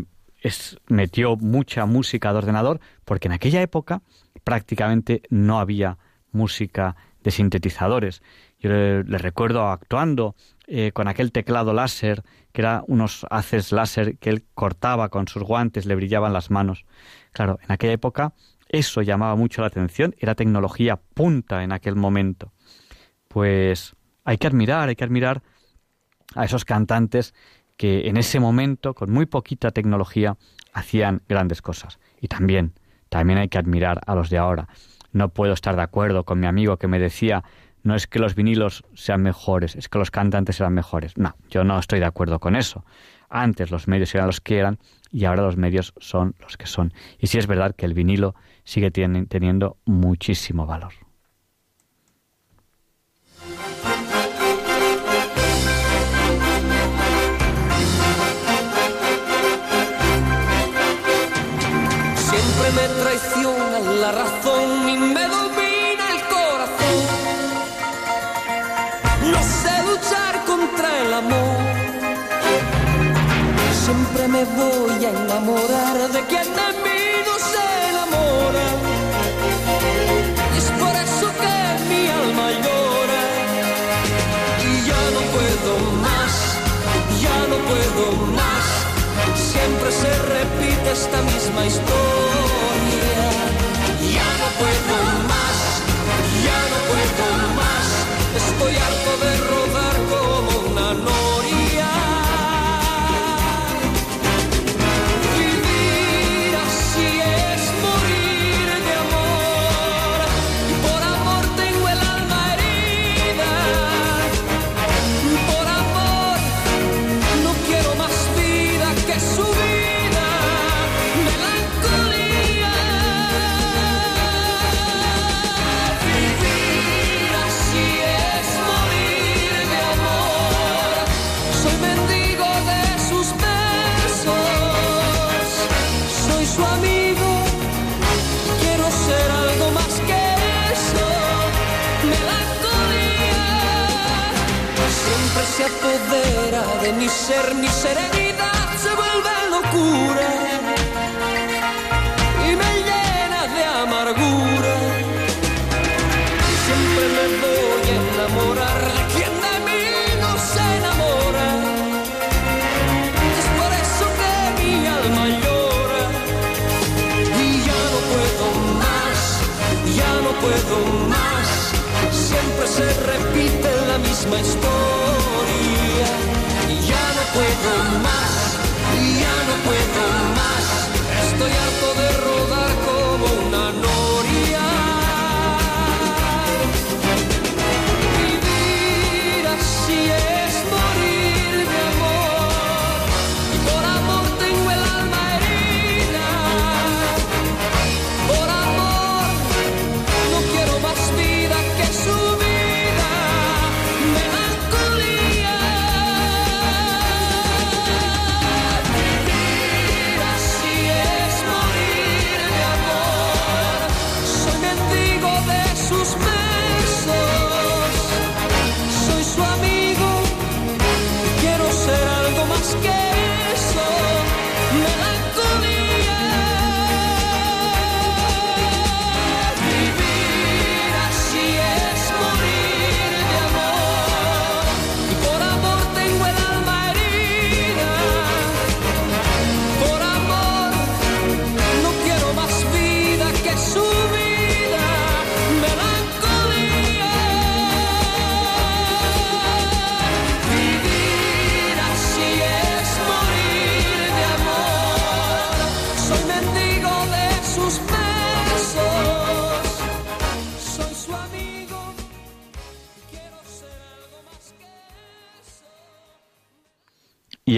metió mucha música de ordenador, porque en aquella época prácticamente no había música de sintetizadores. Yo le recuerdo actuando eh, con aquel teclado láser, que era unos haces láser que él cortaba con sus guantes, le brillaban las manos. Claro, en aquella época eso llamaba mucho la atención, era tecnología punta en aquel momento. Pues hay que admirar, hay que admirar a esos cantantes que en ese momento, con muy poquita tecnología, hacían grandes cosas. Y también, también hay que admirar a los de ahora. No puedo estar de acuerdo con mi amigo que me decía, no es que los vinilos sean mejores, es que los cantantes eran mejores. No, yo no estoy de acuerdo con eso. Antes los medios eran los que eran y ahora los medios son los que son. Y sí es verdad que el vinilo sigue teniendo muchísimo valor. Puedo más. Siempre se repite esta misma historia. Ya no puedo más, ya no puedo más. Estoy harto de de mi ser, mi serenidad se vuelve locura y me llena de amargura. Siempre me voy a enamorar de quien de mí no se enamora. Es por eso que mi alma llora y ya no puedo más, ya no puedo más. Siempre se repite la misma historia.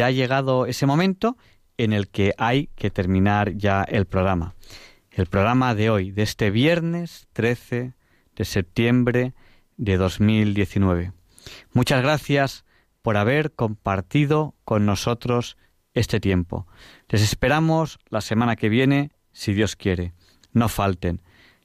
Ha llegado ese momento en el que hay que terminar ya el programa. El programa de hoy, de este viernes 13 de septiembre de 2019. Muchas gracias por haber compartido con nosotros este tiempo. Les esperamos la semana que viene, si Dios quiere. No falten.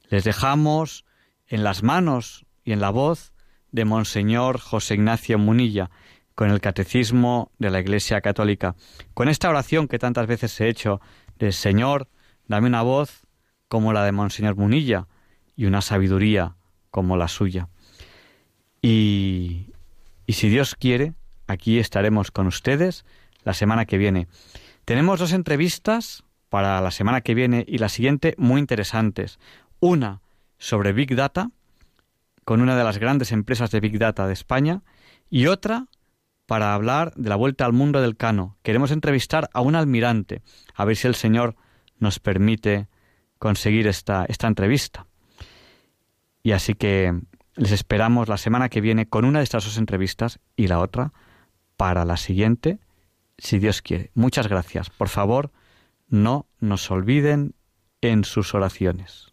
Les dejamos en las manos y en la voz de Monseñor José Ignacio Munilla, con el catecismo de la Iglesia Católica, con esta oración que tantas veces he hecho de Señor, dame una voz como la de Monseñor Munilla y una sabiduría como la suya. Y, y si Dios quiere, aquí estaremos con ustedes la semana que viene. Tenemos dos entrevistas para la semana que viene y la siguiente muy interesantes. Una sobre Big Data, con una de las grandes empresas de Big Data de España, y otra para hablar de la vuelta al mundo del cano. Queremos entrevistar a un almirante, a ver si el Señor nos permite conseguir esta, esta entrevista. Y así que les esperamos la semana que viene con una de estas dos entrevistas y la otra para la siguiente, si Dios quiere. Muchas gracias. Por favor, no nos olviden en sus oraciones.